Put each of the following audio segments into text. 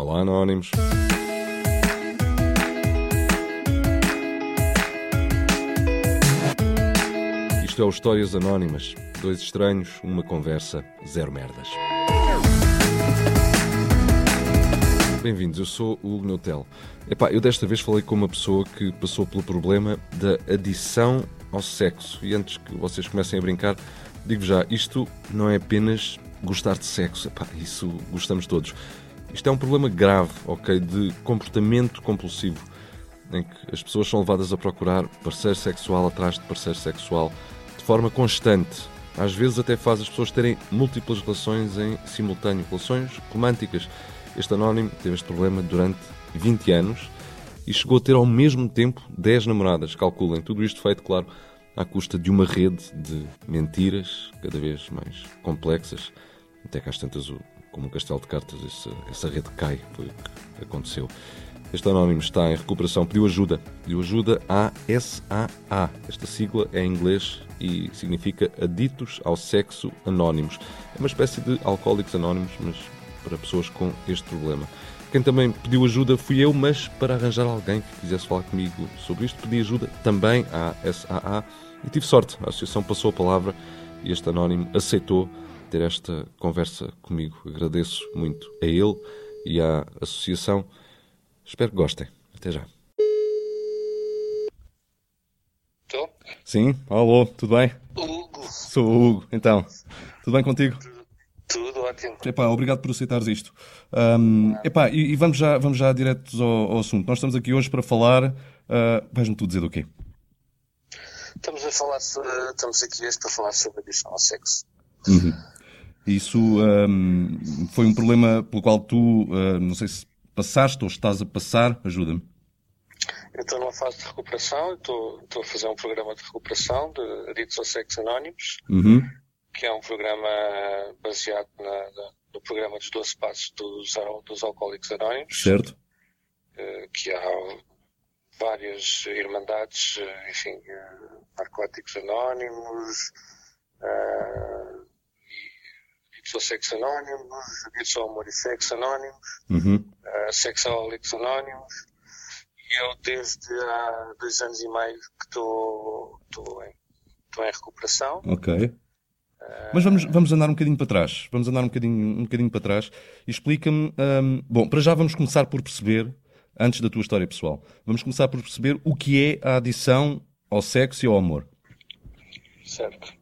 Olá, Anónimos. Isto é o Histórias Anónimas. Dois estranhos, uma conversa, zero merdas. Bem-vindos, eu sou o Hugo Neutel. Epá, eu desta vez falei com uma pessoa que passou pelo problema da adição ao sexo. E antes que vocês comecem a brincar, digo já, isto não é apenas gostar de sexo. Epá, isso gostamos todos. Isto é um problema grave, ok, de comportamento compulsivo, em que as pessoas são levadas a procurar parceiro sexual atrás de parceiro sexual de forma constante. Às vezes até faz as pessoas terem múltiplas relações em simultâneo, relações românticas. Este anónimo teve este problema durante 20 anos e chegou a ter ao mesmo tempo 10 namoradas. Calculem, tudo isto feito, claro, à custa de uma rede de mentiras cada vez mais complexas. Até que às tantas, como um castelo de cartas, essa, essa rede cai. Foi o que aconteceu. Este anónimo está em recuperação, pediu ajuda. Pediu ajuda à SAA. Esta sigla é em inglês e significa Aditos ao Sexo Anónimos. É uma espécie de alcoólicos anónimos, mas para pessoas com este problema. Quem também pediu ajuda fui eu, mas para arranjar alguém que quisesse falar comigo sobre isto, pedi ajuda também à SAA e tive sorte. A associação passou a palavra e este anónimo aceitou ter esta conversa comigo. Agradeço muito a ele e à associação. Espero que gostem. Até já. Estou? Sim, alô, tudo bem? Hugo, Sou o Hugo, então. Tudo bem contigo? tudo ótimo. Epá, obrigado por aceitares isto. Ahm, epá, e, e vamos já, vamos já direto ao, ao assunto. Nós estamos aqui hoje para falar. ah, Vais-me tu dizer do quê? Estamos a falar sobre, estamos aqui hoje para falar sobre adição ao sexo. Isso ahm, foi um problema pelo qual tu, ah, não sei se passaste ou estás a passar, ajuda-me. Eu estou numa fase de recuperação, estou, estou a fazer um programa de recuperação de Aditos ao Sexo Anónimos, Uhum. que é um programa baseado na- no programa dos 12 passos dos, dos Alcoólicos Anónimos, Certo? eh, que há várias irmandades, eh, enfim, eh, Narcóticos Anónimos, eh, Sexo Anónimos, Aditos ao Amor e Sexo Anónimos, Uhum. uh, Anónimos e eu desde há dois anos e meio que estou em, em recuperação. Ok. Mas vamos, vamos andar um bocadinho para trás. Vamos andar um bocadinho, um bocadinho para trás e explica-me. ahm, bom, para já vamos começar por perceber, antes da tua história pessoal, vamos começar por perceber o que é a adição ao sexo e ao amor. Certo.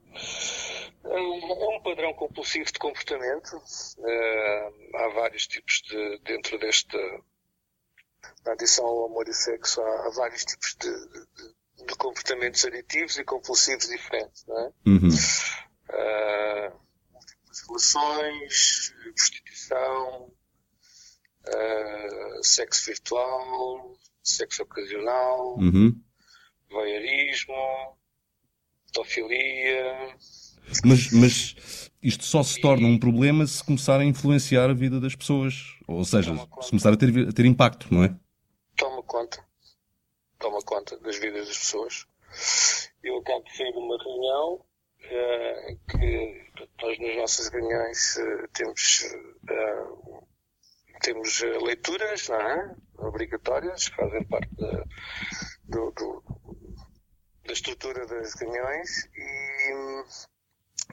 É um padrão compulsivo de comportamento. Uh, há vários tipos de, dentro desta na adição ao amor e sexo, há, há vários tipos de, de- de comportamentos aditivos e compulsivos diferentes, não é? Uhum. uh, múltiplas relações, prostituição, uh, sexo virtual, sexo ocasional, Uhum. voyeurismo, pedofilia. Mas, mas isto só se torna um problema se começar a influenciar a vida das pessoas. Ou seja, se começar a ter, a ter impacto, não é? Toma conta. Toma conta das vidas das pessoas. Eu acabo de sair de uma reunião eh, que nós nas nossas reuniões eh, temos, eh, temos leituras, não é? Obrigatórias, fazem parte da, do- do- da estrutura das reuniões e,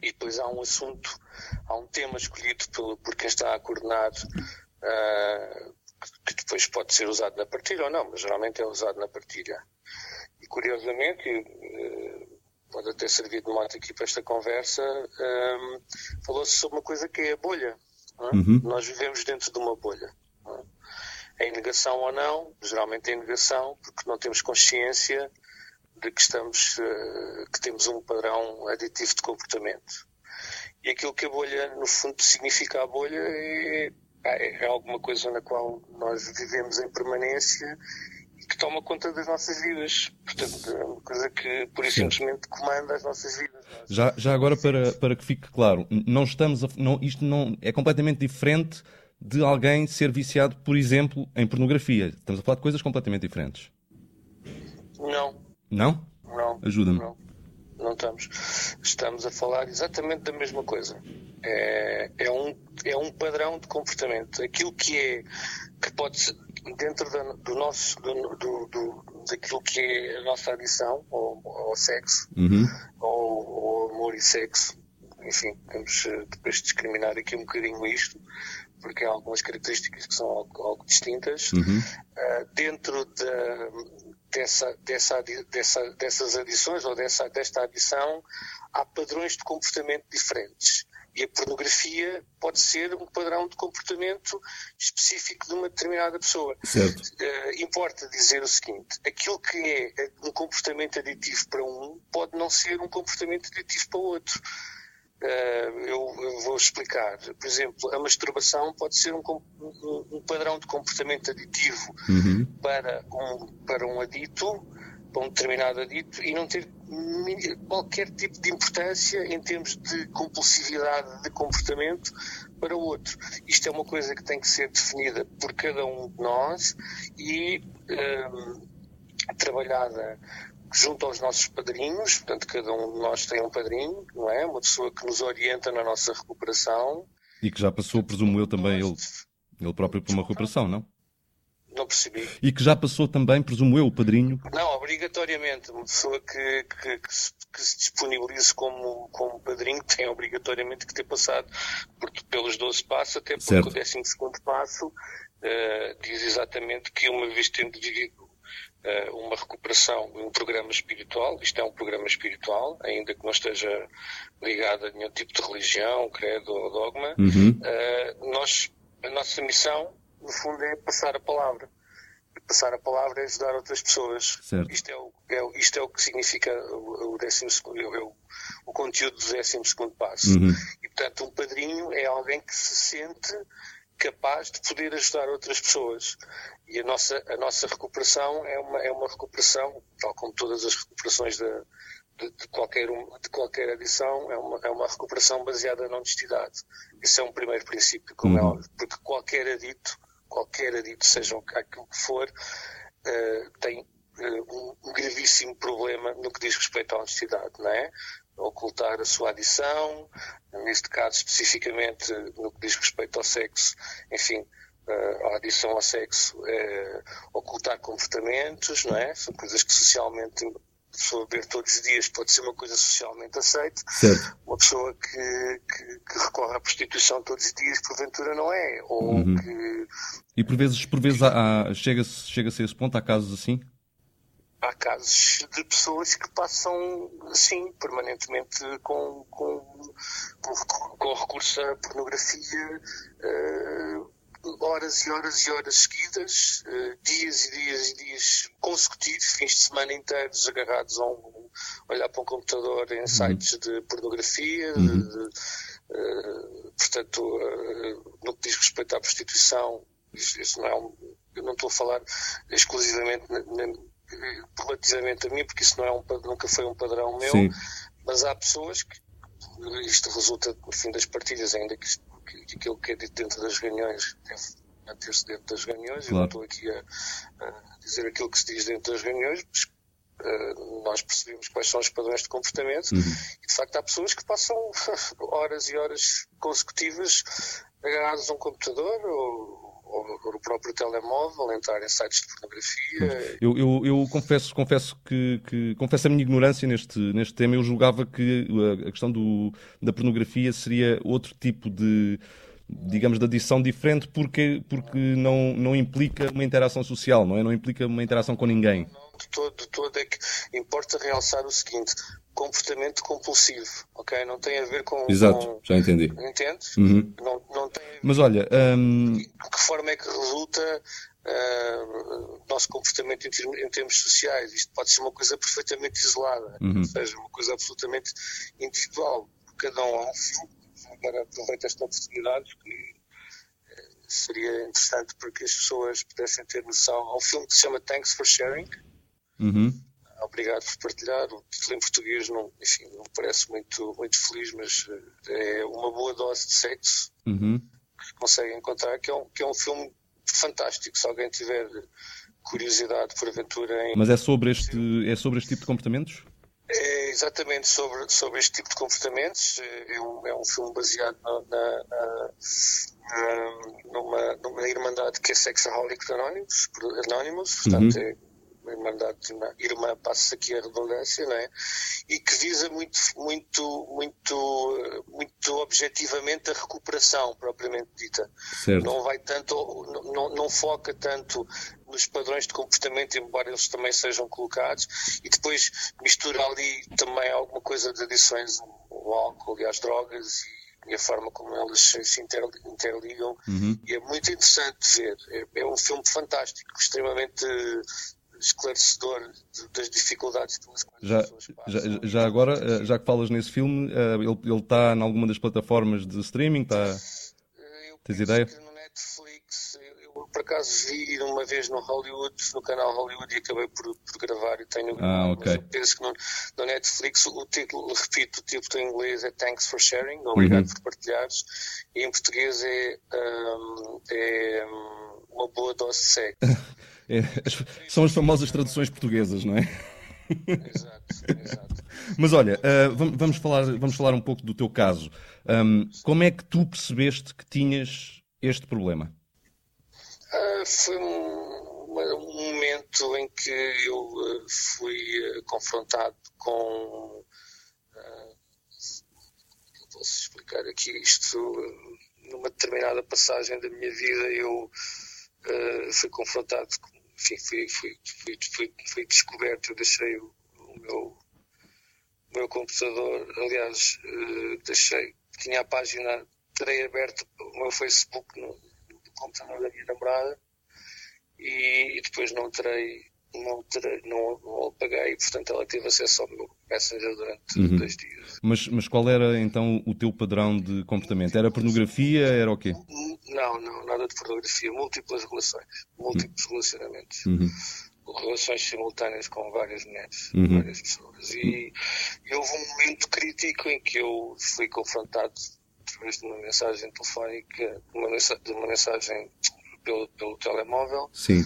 e depois há um assunto, há um tema escolhido pelo, por quem está a coordenar ah, que depois pode ser usado na partilha ou não, mas geralmente é usado na partilha. E curiosamente, eh, pode até servir de mote aqui para esta conversa, ehm, falou-se sobre uma coisa que é a bolha. é? Uhum. Nós vivemos dentro de uma bolha. é? Em negação ou não, geralmente em negação, porque não temos consciência de que estamos, eh, que temos um padrão aditivo de comportamento. E aquilo que a bolha, no fundo, significa a bolha é, é, é alguma coisa na qual nós vivemos em permanência e que toma conta das nossas vidas. Portanto, é uma coisa que, por Certo. simplesmente, comanda as nossas vidas. Já, já agora, para, para que fique claro, não estamos a, não, isto não é completamente diferente de alguém ser viciado, por exemplo, em pornografia. Estamos a falar de coisas completamente diferentes. Não, Não? não. Ajuda-me. Não, não estamos. Estamos a falar exatamente da mesma coisa. É, é, um, é um padrão de comportamento. Aquilo que é pode ser, dentro da, do nosso, do, do, do, daquilo que é a nossa adição ao, ao sexo, uhum. ao, ao amor e sexo, enfim, vamos eh, depois discriminar aqui um bocadinho isto, porque há algumas características que são algo, algo distintas. Uhum. Uh, dentro de, dessa, dessa, dessa, dessas adições ou dessa, desta adição, há padrões de comportamento diferentes. E a pornografia pode ser um padrão de comportamento específico de uma determinada pessoa. Uh, importa dizer o seguinte: aquilo que é um comportamento aditivo para um pode não ser um comportamento aditivo para o outro. Uh, eu, vou explicar. Por exemplo, a masturbação pode ser um, um, um padrão de comportamento aditivo uhum. para, um, para um adito, para um determinado adito, e não ter qualquer tipo de importância em termos de compulsividade de comportamento para o outro. Isto é uma coisa que tem que ser definida por cada um de nós e um, trabalhada junto aos nossos padrinhos, portanto, cada um de nós tem um padrinho, não é? Uma pessoa que nos orienta na nossa recuperação. E que já passou, presumo eu, também ele, ele próprio por uma recuperação, não? Não percebi. E que já passou também, presumo eu, o padrinho? Não, obrigatoriamente. Uma pessoa que, que, que, se, que se, disponibilize como, como padrinho tem obrigatoriamente que ter passado pelos 12 passos, até porque certo. o 12 passo uh, diz exatamente que uma vez tendo vivido uma recuperação, um programa espiritual, isto é um programa espiritual, ainda que não esteja ligado a nenhum tipo de religião, credo ou dogma, uhum. uh, nós, a nossa missão, no fundo, é passar a palavra. Passar a palavra é ajudar outras pessoas. Certo. Isto, é o, é, isto é o que significa o, o, décimo o, o conteúdo do décimo segundo passo. Uhum. E, portanto, um padrinho é alguém que se sente capaz de poder ajudar outras pessoas. E a nossa, a nossa recuperação é uma, é uma recuperação, tal como todas as recuperações de, de, de qualquer, de qualquer adição, é uma, é uma recuperação baseada na honestidade. Esse é um primeiro princípio, como é uhum. é óbvio, porque qualquer adito, qualquer adito, seja aquilo que for, uh, tem uh, um gravíssimo problema no que diz respeito à honestidade, não é? ocultar a sua adição, neste caso especificamente no que diz respeito ao sexo, enfim, eh, a adição ao sexo é ocultar comportamentos, não é? São coisas que socialmente a pessoa ver todos os dias pode ser uma coisa socialmente aceita. Certo. Uma pessoa que, que, que, recorre à prostituição todos os dias, porventura não é. Ou uhum. que... E por vezes, por vezes há, chega-se chega a esse ponto, há casos assim? há casos de pessoas que passam, assim, permanentemente com, com, com, com recurso à pornografia uh, horas e horas e horas seguidas, uh, dias e dias e dias consecutivos, fins de semana inteiros agarrados a um, olhar para um computador em uhum. sites de pornografia, uhum. de, uh, portanto, no que diz respeito à prostituição, isso, não é um, eu não estou a falar exclusivamente relativamente a mim, porque isso não é um, nunca foi um padrão meu, Sim. mas há pessoas que isto resulta, no fim das partilhas, ainda que, que, que aquilo que é dito dentro das reuniões deve manter-se dentro das reuniões, claro. eu não estou aqui a, a, dizer aquilo que se diz dentro das reuniões, mas uh, nós percebemos quais são os padrões de comportamento uhum. e de facto há pessoas que passam horas e horas consecutivas agarradas a um computador ou, o próprio telemóvel, entrar em sites de pornografia. Eu, eu, eu confesso, confesso que, que, confesso a minha ignorância neste, neste tema. Eu julgava que a, questão do, da pornografia seria outro tipo de digamos, de adição diferente porque, porque não, não implica uma interação social, não é? Não implica uma interação com ninguém. De todo, de todo. É que importa realçar o seguinte: comportamento compulsivo, ok? Não tem a ver com. Exato, com, já entendi. Entendes? Uhum. Não, não tem Mas olha. Um... De que forma é que resulta uh, nosso comportamento em, em, termos sociais? Isto pode ser uma coisa perfeitamente isolada, uhum. ou seja, uma coisa absolutamente individual. Cada um há um filme, agora aproveito esta oportunidade que eh, seria interessante para que as pessoas pudessem ter noção. Há um filme que se chama Thanks for Sharing. Uhum obrigado por partilhar. O título em português não, enfim, não parece muito, muito feliz, mas eh, é uma boa dose de sexo uhum. que se consegue encontrar, que é, um, que é um filme fantástico. Se alguém tiver curiosidade, por aventura. Em... Mas é sobre, este, é sobre este tipo de comportamentos? É, exatamente sobre, sobre este tipo de comportamentos. É um, é um filme baseado na, na, na, numa, numa irmandade que é Sexaholic Anonymous, Anonymous portanto, uhum. é irmandade irmã, passa aqui a redundância, não é? E que visa muito, muito, muito, muito objetivamente a recuperação propriamente dita. Certo. Não vai tanto, não, não foca tanto nos padrões de comportamento, embora eles também sejam colocados, e depois mistura ali também alguma coisa de adições ao álcool e às drogas e a forma como elas se interligam uhum. e é muito interessante ver. É, é, um filme fantástico, extremamente esclarecedor das dificuldades pelas quais já, as pessoas passam. Já, já agora, eh, já que falas nesse filme, eh, ele, ele está em alguma das plataformas de streaming? Está... Eu Tens ideia? no Netflix, eu por acaso vi uma vez no Hollywood, no canal Hollywood, e acabei por, por gravar e tenho. Ah, ok. penso que no, no, Netflix o título, repito, o título em inglês é Thanks for Sharing, obrigado uhum. por partilhares, e em português é, um, é um, uma boa dose de sexo. É, são as famosas traduções portuguesas, não é? Exato, exato. Mas olha, uh, vamos, falar, vamos falar um pouco do teu caso. Um, como é que tu percebeste que tinhas este problema? Uh, foi um, um, momento em que eu uh, fui confrontado com. posso explicar aqui isto? numa determinada passagem da minha vida, eu fui confrontado enfim, fui, fui, fui, fui, fui descoberto, eu deixei o, o meu, o meu computador, aliás, uh, deixei, tinha a página, terei aberto o meu Facebook no, no computador da minha namorada e, e depois não terei não, terei, não, não apaguei, portanto ela teve acesso ao meu Messenger durante uhum. dois dias. Mas, mas qual era então o teu padrão de comportamento? Era pornografia? Era o quê? Não, não, nada de pornografia. Múltiplas relações, múltiplos uhum. relacionamentos. Uhum. Relações simultâneas com várias mulheres, uhum. várias pessoas. E, e houve um momento crítico em que eu fui confrontado através de uma mensagem telefónica, de uma mensagem pelo, pelo telemóvel. Sim.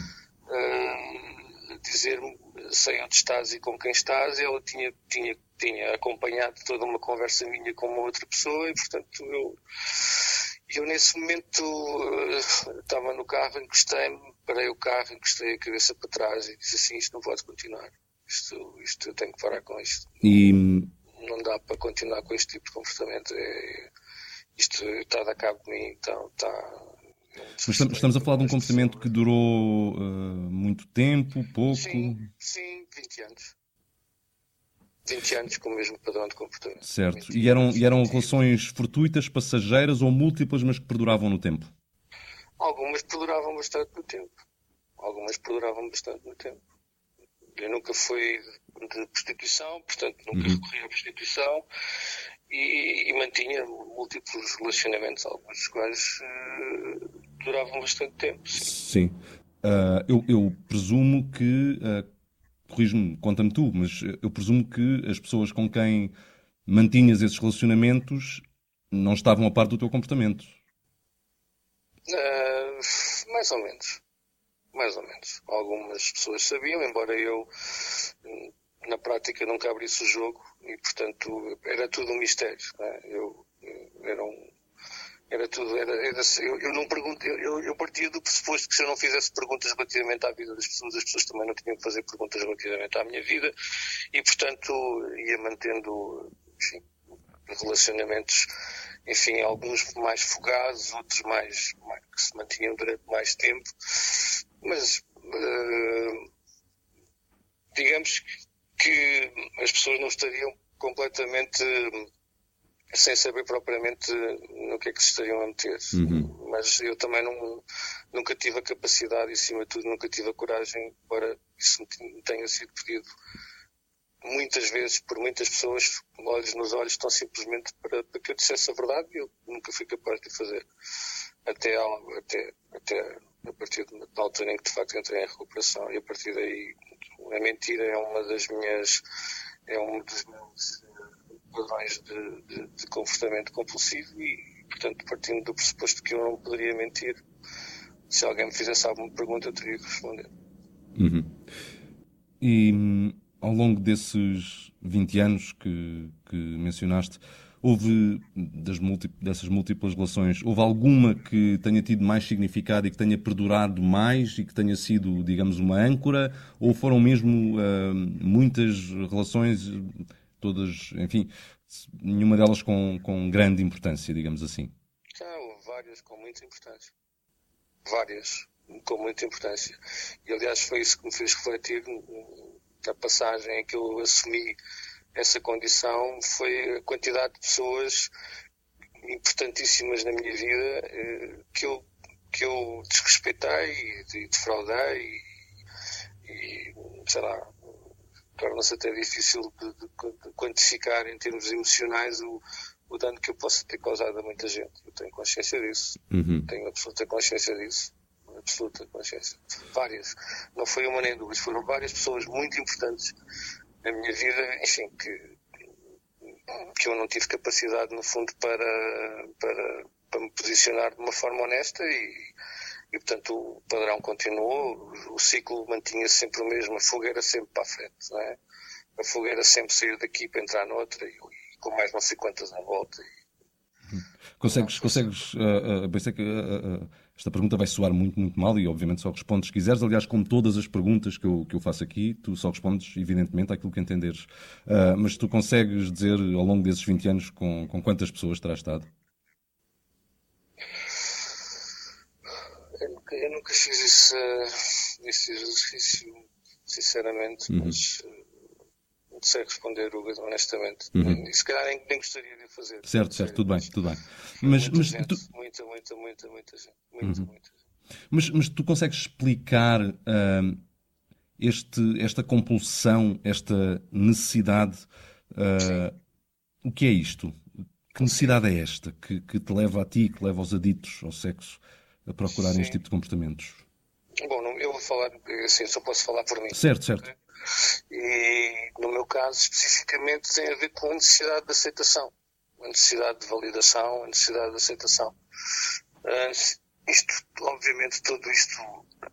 Uh, dizer-me sei onde estás e com quem estás. Ela tinha, tinha, tinha acompanhado toda uma conversa minha com uma outra pessoa e, portanto, eu, eu nesse momento uh, estava no carro, encostei-me, parei o carro, encostei a cabeça para trás e disse assim: Isto não pode continuar. Isto, isto eu tenho que parar com isto. E... Não dá para continuar com este tipo de comportamento. É, isto está a dar cabo de mim, então está estamos a falar de um comportamento que durou uh, muito tempo, pouco? Sim, sim, 20 anos. 20 anos com o mesmo padrão de comportamento. Certo. E eram, e eram relações fortuitas, passageiras ou múltiplas, mas que perduravam no tempo? Algumas perduravam bastante no tempo. Algumas perduravam bastante no tempo. Eu nunca fui de prostituição, portanto nunca uhum. recorri à prostituição e, e, mantinha múltiplos relacionamentos, alguns dos quais uh, duravam bastante tempo. Sim. sim. Uh, eu, eu, presumo que, uh, corrijo-me, conta-me tu, mas eu presumo que as pessoas com quem mantinhas esses relacionamentos não estavam a par do teu comportamento. Uh, mais ou menos. Mais ou menos. Algumas pessoas sabiam, embora eu na prática nunca abrisse o jogo e portanto era tudo um mistério. Né? Eu, era um, era tudo, era, era eu, eu, não pergunto, eu, eu partia do pressuposto que se eu não fizesse perguntas relativamente à vida das pessoas, as pessoas também não tinham que fazer perguntas relativamente à minha vida e portanto ia mantendo enfim, relacionamentos, enfim, alguns mais fogados, outros mais, mais que se mantinham durante mais tempo, mas uh, digamos que as pessoas não estariam completamente sem saber propriamente no que é que se estariam a meter. Uhum. Mas eu também não, nunca tive a capacidade e, acima de tudo, nunca tive a coragem para isso me tenha sido pedido muitas vezes por muitas pessoas, olhos nos olhos, tão simplesmente para, para que eu dissesse a verdade e eu nunca fui capaz de fazer. Até, até, até a partir da altura em que de facto entrei em recuperação e a partir daí a mentira é uma das minhas é um dos meus padrões de, de, de, comportamento compulsivo e, portanto, partindo do pressuposto que eu não poderia mentir, se alguém me fizesse alguma pergunta, eu teria que responder. Uhum. E ao longo desses 20 anos que, que mencionaste, houve, das dessas múltiplas relações, houve alguma que tenha tido mais significado e que tenha perdurado mais e que tenha sido, digamos, uma âncora? Ou foram mesmo uh, muitas relações, todas, enfim, nenhuma delas com, com grande importância, digamos assim? Houve várias com muita importância. Várias com muita importância. E aliás foi isso que me fez refletir na passagem em que eu assumi essa condição foi a quantidade de pessoas importantíssimas na minha vida eh, que eu, que eu desrespeitei e defraudei e, e sei lá, torna-se até difícil de, de, de, quantificar em termos emocionais o, o dano que eu possa ter causado a muita gente. Eu tenho consciência disso. Uhum. Tenho absoluta consciência disso. Absoluta consciência. Várias. Não foi uma nem duas. Foram várias pessoas muito importantes na minha vida, enfim, que, que eu não tive capacidade, no fundo, para, para, para me posicionar de uma forma honesta e, e portanto, o padrão continuou, o ciclo mantinha-se sempre o mesmo, a fogueira sempre para a frente, não é? A fogueira sempre sair daqui para entrar noutra e, e com mais não sei quantas na volta. E, Consegues, consegues uh, uh, que uh, esta pergunta vai soar muito, muito mal e obviamente só respondes se quiseres. Aliás, como todas as perguntas que eu, que eu faço aqui, tu só respondes, evidentemente, àquilo que entenderes. Uh, mas tu consegues dizer, ao longo desses 20 anos, com, com quantas pessoas terás estado? Eu nunca, eu nunca fiz esse, esse exercício, sinceramente, uhum. mas não sei responder, Hugo, honestamente. Uhum. E se calhar nem, nem, gostaria de fazer. Certo, certo, tudo bem, tudo bem. Mas, muita, mas gente, tu... muita, muita, muita, muita gente. Muita, uhum. muita gente. Mas, mas tu consegues explicar uh, este, esta compulsão, esta necessidade? Uh, o que é isto? Que necessidade é esta que, que te leva a ti, que leva os aditos ao sexo a procurarem Sim. este tipo de comportamentos? Bom, eu vou falar, assim, só posso falar por mim. Certo, certo. E no meu caso, especificamente, tem a ver com a necessidade de aceitação, a necessidade de validação, a necessidade de aceitação. Uh, isto, obviamente, tudo isto,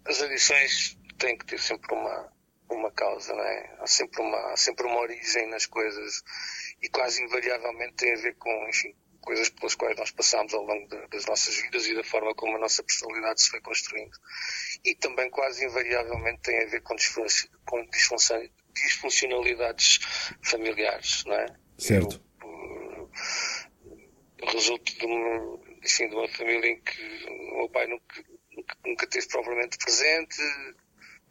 as adições têm que ter sempre uma, uma causa, não é? Há sempre uma, há sempre uma origem nas coisas e quase invariavelmente tem a ver com, enfim, coisas pelas quais nós passamos ao longo de, das nossas vidas e da forma como a nossa personalidade se foi construindo. E também quase invariavelmente tem a ver com, com disfuncionalidades familiares, não é? Certo. Eu, eu resulto de uma, enfim, de uma família em que o meu pai nunca, nunca, nunca teve propriamente presente,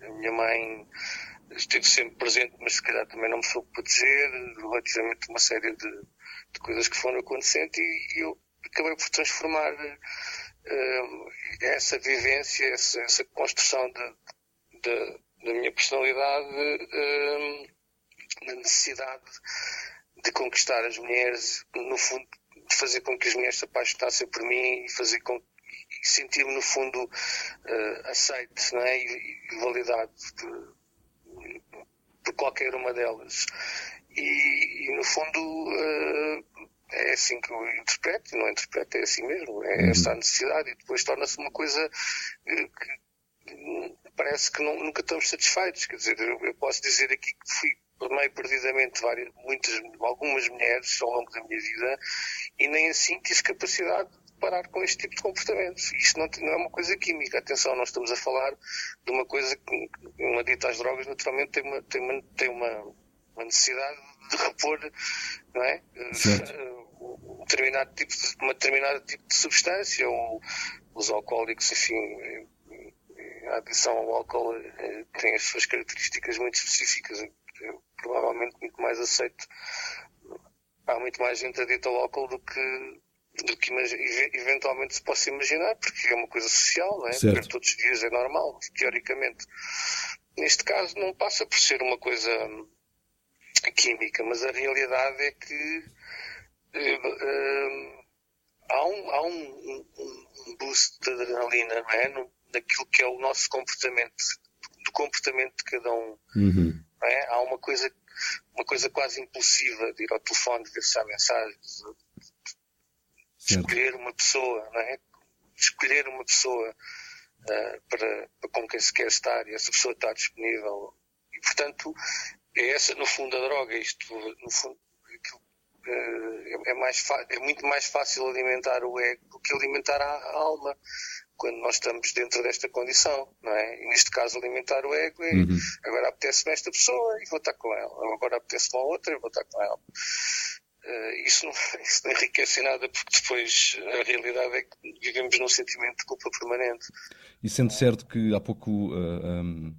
a minha mãe esteve sempre presente, mas se calhar também não me soube proteger, relativamente a uma série de, de coisas que foram acontecendo e, eu acabei por transformar uh, essa vivência, essa, essa construção de, de, da minha personalidade uh, na necessidade de conquistar as mulheres, no fundo, de fazer com que as mulheres se apaixonassem por mim e fazer com e sentir-me no fundo uh, aceite não é? e, e validado por, por qualquer uma delas e, e no fundo uh, é assim que eu interpreto, não interpreto, é assim mesmo, é uhum. esta a necessidade e depois torna-se uma coisa eh, que parece que não, nunca estamos satisfeitos, quer dizer, eu, eu posso dizer aqui que fui meio perdidamente várias, muitas, algumas mulheres ao longo da minha vida e nem assim tive capacidade de parar com este tipo de comportamentos. Isto não, não, é uma coisa química. Atenção, nós estamos a falar de uma coisa que uma dita às drogas naturalmente tem uma, tem uma, tem uma uma necessidade de repor, não é? Um determinado tipo de, uma determinada tipo de substância, ou os alcoólicos, enfim, a adição ao álcool eh, tem as suas características muito específicas. Eu, provavelmente muito mais aceito. Há muito mais gente adita ao álcool do que do que eventualmente se possa imaginar, porque é uma coisa social, não é? Beber todos os dias é normal, teoricamente. Neste caso não passa por ser uma coisa química, mas a realidade é que uh, há, um, há um, um, boost de adrenalina, não é? No, naquilo que é o nosso comportamento, do comportamento de cada um. Uhum. É? Há uma coisa, uma coisa quase impulsiva de ir ao telefone, de ver se há mensagens, de escolher uma pessoa, não é? Escolher uma pessoa uh, para, para com quem se quer estar e essa pessoa está disponível. E, portanto, é essa, no fundo, a droga. Isto, no fundo, é, mais é muito mais fácil alimentar o ego do que alimentar a, a alma quando nós estamos dentro desta condição, não é? E neste caso alimentar o ego é uhum. agora apetece-me esta pessoa e vou estar com ela, agora apetece-me a outra e vou estar com ela. Uh, isso, não, isso não enriquece nada porque depois a realidade é que vivemos num sentimento de culpa permanente. E sendo certo que há pouco uh, eh, um,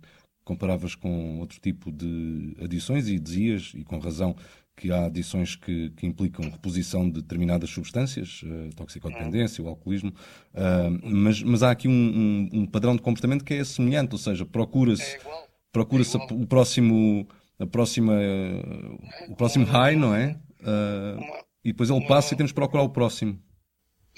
comparavas com outro tipo de adições e dizias, e com razão, que há adições que, que, implicam reposição de determinadas substâncias, uh, toxicodependência, o alcoolismo, uh, mas, mas, há aqui um, um, um, padrão de comportamento que é semelhante, ou seja, procura-se é procura é o próximo a próxima uh, o próximo high, não é? e depois ele passa e temos que procurar o próximo.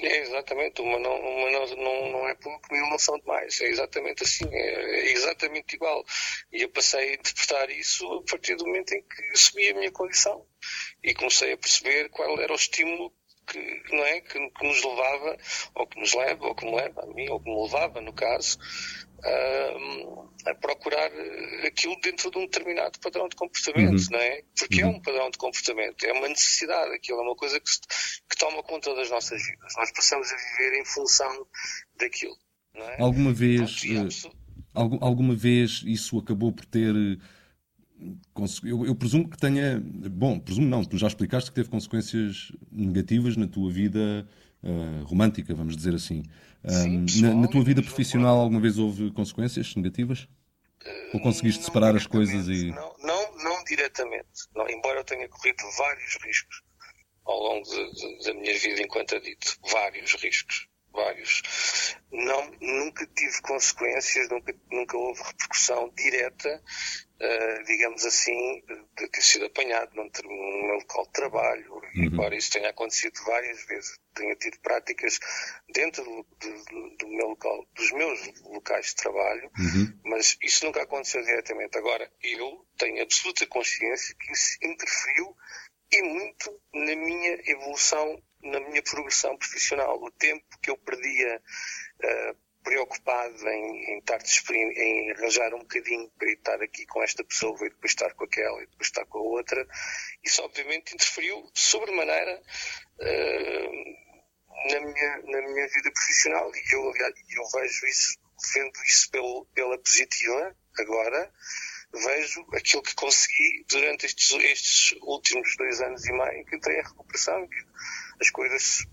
É exatamente, uma não, uma não, não, não é pouco, mil não são demais. É exatamente assim, é, é, exatamente igual. E eu passei a interpretar isso a partir do momento em que assumi a minha condição e comecei a perceber qual era o estímulo que, não é, que, que nos levava, ou que nos leva, ou que me leva a mim, ou que me levava, no caso, a, a procurar aquilo dentro de um determinado padrão de comportamento, uhum. não é? Porque é uhum. é um padrão de comportamento, é uma necessidade, aquilo é uma coisa que, que toma conta das nossas vidas. Nós passamos a viver em função daquilo. Não é? Alguma vez, uh, alguma vez isso acabou por ter eu, eu, presumo que tenha. Bom, presumo não, tu já explicaste que teve consequências negativas na tua vida uh, romântica, vamos dizer assim. Sim, na, na, tua vida profissional alguma vez houve consequências negativas? Ou conseguiste separar as coisas e. Não, não, não diretamente. Não, embora eu tenha corrido vários riscos ao longo de, de, da minha vida enquanto adito. Vários riscos vários. Não, nunca tive consequências, nunca, nunca houve repercussão direta, uh, digamos assim, de ter sido apanhado num, num local de trabalho, uhum. embora isso tenha acontecido várias vezes. Tenho tido práticas dentro do, do, do meu local, dos meus locais de trabalho, uhum. mas isso nunca aconteceu diretamente. Agora, eu tenho absoluta consciência que isso interferiu e muito na minha evolução na minha progressão profissional. O tempo que eu perdia uh, preocupado em, em, estar em arranjar um bocadinho para estar aqui com esta pessoa e depois estar com aquela e depois estar com a outra, isso obviamente interferiu sobremaneira uh, na, minha, na minha vida profissional e eu, eu vejo isso, vendo isso pelo, pela positiva agora, vejo aquilo que consegui durante estes, estes últimos dois anos e meio que entrei em recuperação, que as coisas,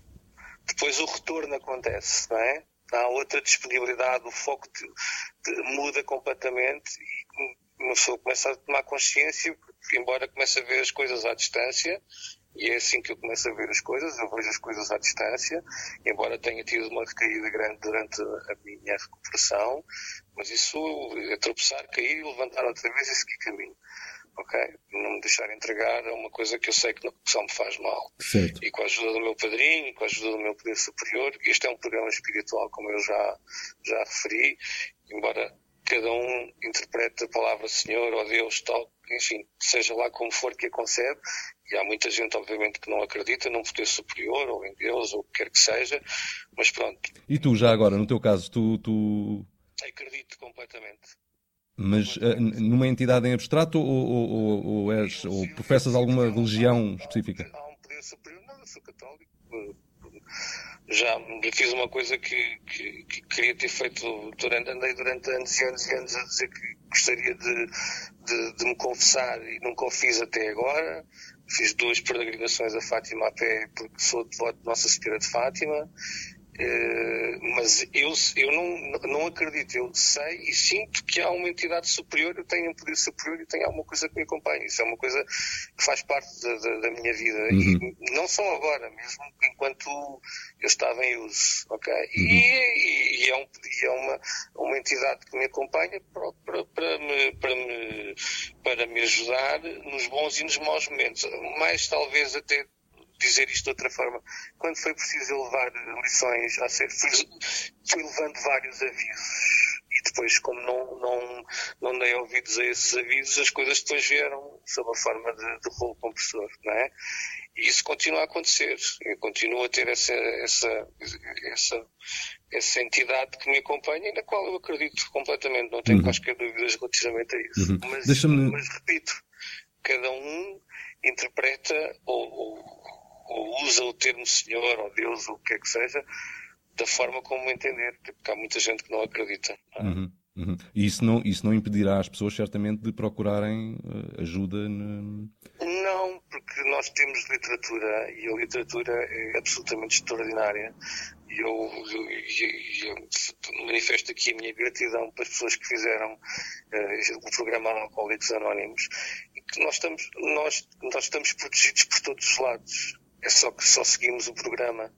depois o retorno acontece, não é? Há outra disponibilidade, o foco de, de, muda completamente e uma pessoa começa a tomar consciência, embora comece a ver as coisas à distância, e é assim que eu começo a ver as coisas, eu vejo as coisas à distância, embora tenha tido uma recaída grande durante a minha recuperação, mas isso é tropeçar, cair, levantar outra vez e seguir caminho ok? Não me deixar entregar a uma coisa que eu sei que só me faz mal. Certo. E com a ajuda do meu padrinho, com a ajuda do meu poder superior, este é um programa espiritual, como eu já, já referi, embora cada um interprete a palavra Senhor ou Deus, tal, enfim, seja lá como for que a concebe, e há muita gente, obviamente, que não acredita num poder superior, ou em Deus, ou o que quer que seja, mas pronto. E tu, já agora, no teu caso, tu... tu... Acredito completamente. Mas uh, numa entidade em abstrato ou, ou, ou, ou, és, ou professas alguma religião específica? Há um poder superior, não, eu sou católico. Já fiz uma coisa que, que, que, queria ter feito durante, andei durante anos e anos e anos a dizer que gostaria de, de, de me confessar e nunca o fiz até agora. Fiz duas peregrinações a Fátima a pé porque sou devoto de Nossa Senhora de Fátima Uh, mas eu, eu não, não acredito, eu sei e sinto que há uma entidade superior, eu tenho um poder superior e tenho alguma coisa que me acompanha. Isso é uma coisa que faz parte da, da, da minha vida. Uhum. E não só agora, mesmo enquanto eu estava em uso. ok Uhum. E, e, é, um, e é uma, uma entidade que me acompanha para, para, para, me, para, me, para me ajudar nos bons e nos maus momentos. Mais talvez até dizer isto de outra forma, quando foi preciso levar lições a ser, fui, fui levando vários avisos e depois, como não, não, não dei ouvidos a esses avisos, as coisas depois vieram sob a forma de, de rolo compressor, não é? E isso continua a acontecer. Eu continuo a ter essa, essa, essa, essa entidade que me acompanha e na qual eu acredito completamente. Não tenho uhum. quaisquer dúvidas relativamente a isso. Uhum. Mas, mas repito, cada um interpreta ou, ou, ou, usa o termo Senhor ou Deus ou o que é que seja da forma como entender, porque há muita gente que não acredita. Uhum, uhum. E isso não, isso não impedirá as pessoas, certamente, de procurarem uh, ajuda? No... Não, porque nós temos literatura e a literatura é absolutamente extraordinária. E eu, eu, eu, eu, manifesto aqui a minha gratidão para as pessoas que fizeram uh, o programa Alcoólicos Anónimos e que nós estamos, nós, nós estamos protegidos por todos os lados. É só que só seguimos o programa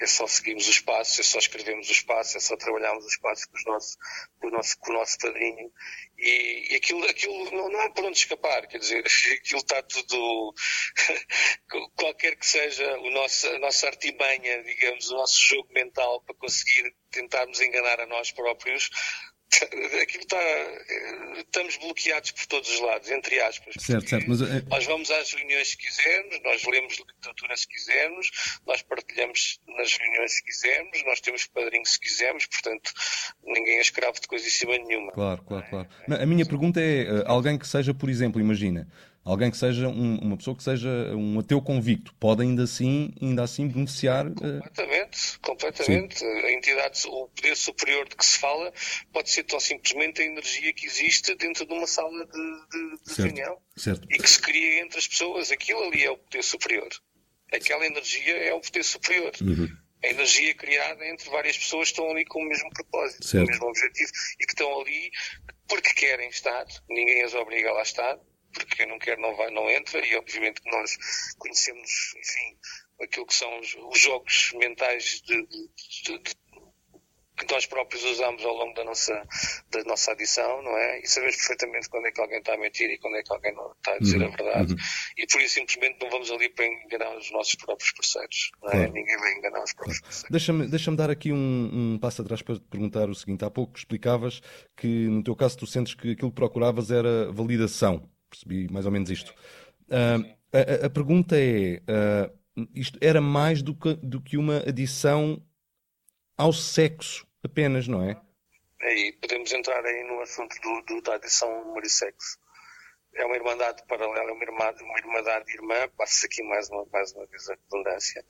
é só seguirmos os passos, é só escrevermos os passos, é só trabalharmos os passos com, os nosso, com, o, nosso, com o nosso padrinho. E, e aquilo, aquilo não, não há por onde escapar, quer dizer, aquilo está tudo. qualquer que seja o nosso, a nossa artimanha, digamos, o nosso jogo mental para conseguir tentarmos enganar a nós próprios, aquilo está. Estamos bloqueados por todos os lados, entre aspas. Certo, certo. Mas... Eh, nós vamos às reuniões se quisermos, nós lemos literatura se quisermos, nós partilhamos nas reuniões se quisermos, nós temos padrinho se quisermos, portanto, ninguém é escravo de coisa em cima nenhuma. Claro, claro, claro. A minha pergunta é: eh, alguém que seja, por exemplo, imagina, alguém que seja um, uma pessoa que seja um ateu convicto, pode ainda assim, ainda assim beneficiar. Completamente, completamente. Sim. A entidade, o poder superior de que se fala pode ser tão simplesmente a energia que existe dentro de uma sala de, de, de reunião certo. e que se cria entre as pessoas. Aquilo ali é o poder superior. Aquela energia é o poder superior. Uhum. A energia criada entre várias pessoas que estão ali com o mesmo propósito, certo. com o mesmo objetivo e que estão ali porque querem estar. Ninguém as obriga a lá estar porque quem não quer não vai, não entra, e obviamente que nós conhecemos, enfim, aquilo que são os, os jogos mentais de, de, de, que nós próprios usamos ao longo da nossa, da nossa adição, não é? E sabemos perfeitamente quando é que alguém está a mentir e quando é que alguém não está a dizer uhum, a verdade. Uhum. E por isso simplesmente não vamos ali para enganar os nossos próprios parceiros. Não é? Ninguém vai enganar os próprios claro. parceiros. Deixa-me deixa dar aqui um, um, passo atrás para te perguntar o seguinte. Há pouco explicavas que no teu caso tu sentes que aquilo que procuravas era validação percebi mais ou menos isto. Uh, a, a, pergunta é: uh, isto era mais do que, do que uma adição ao sexo apenas, não é? Aí podemos entrar aí no assunto do, do da adição sexo. É uma irmandade paralela, uma irmandade, uma irmandade irmã, passa aqui mais uma, mais uma vez a redundância,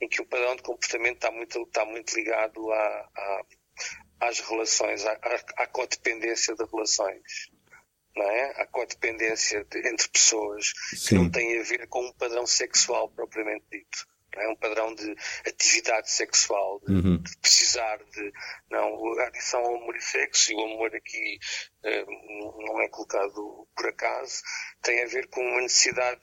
em que o padrão de comportamento está muito, está muito ligado a, a às relações, à, à, à codependência de relações não é? A codependência de, entre pessoas Sim. que não tem a ver com um padrão sexual propriamente dito. Não é um padrão de atividade sexual, de, uhum. de precisar de. Não, a adição ao amor e sexo, e o amor aqui uh, não é colocado por acaso, tem a ver com uma necessidade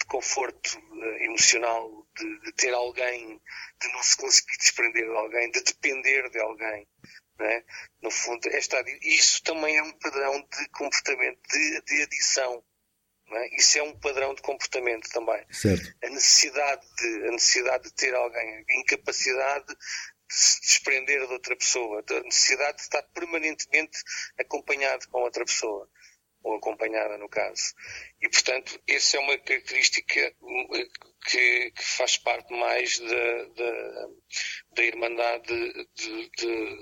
de conforto uh, emocional, de, de ter alguém, de não se conseguir desprender de alguém, de depender de alguém. É? No fundo, esta, isso também é um padrão de comportamento, de, de adição. É? Isso é um padrão de comportamento também. Certo. A necessidade de, a necessidade de ter alguém, a incapacidade de se desprender de outra pessoa, a necessidade de estar permanentemente acompanhado com outra pessoa, ou acompanhada no caso. E, portanto, essa é uma característica que, que faz parte mais da, da, da irmandade de, de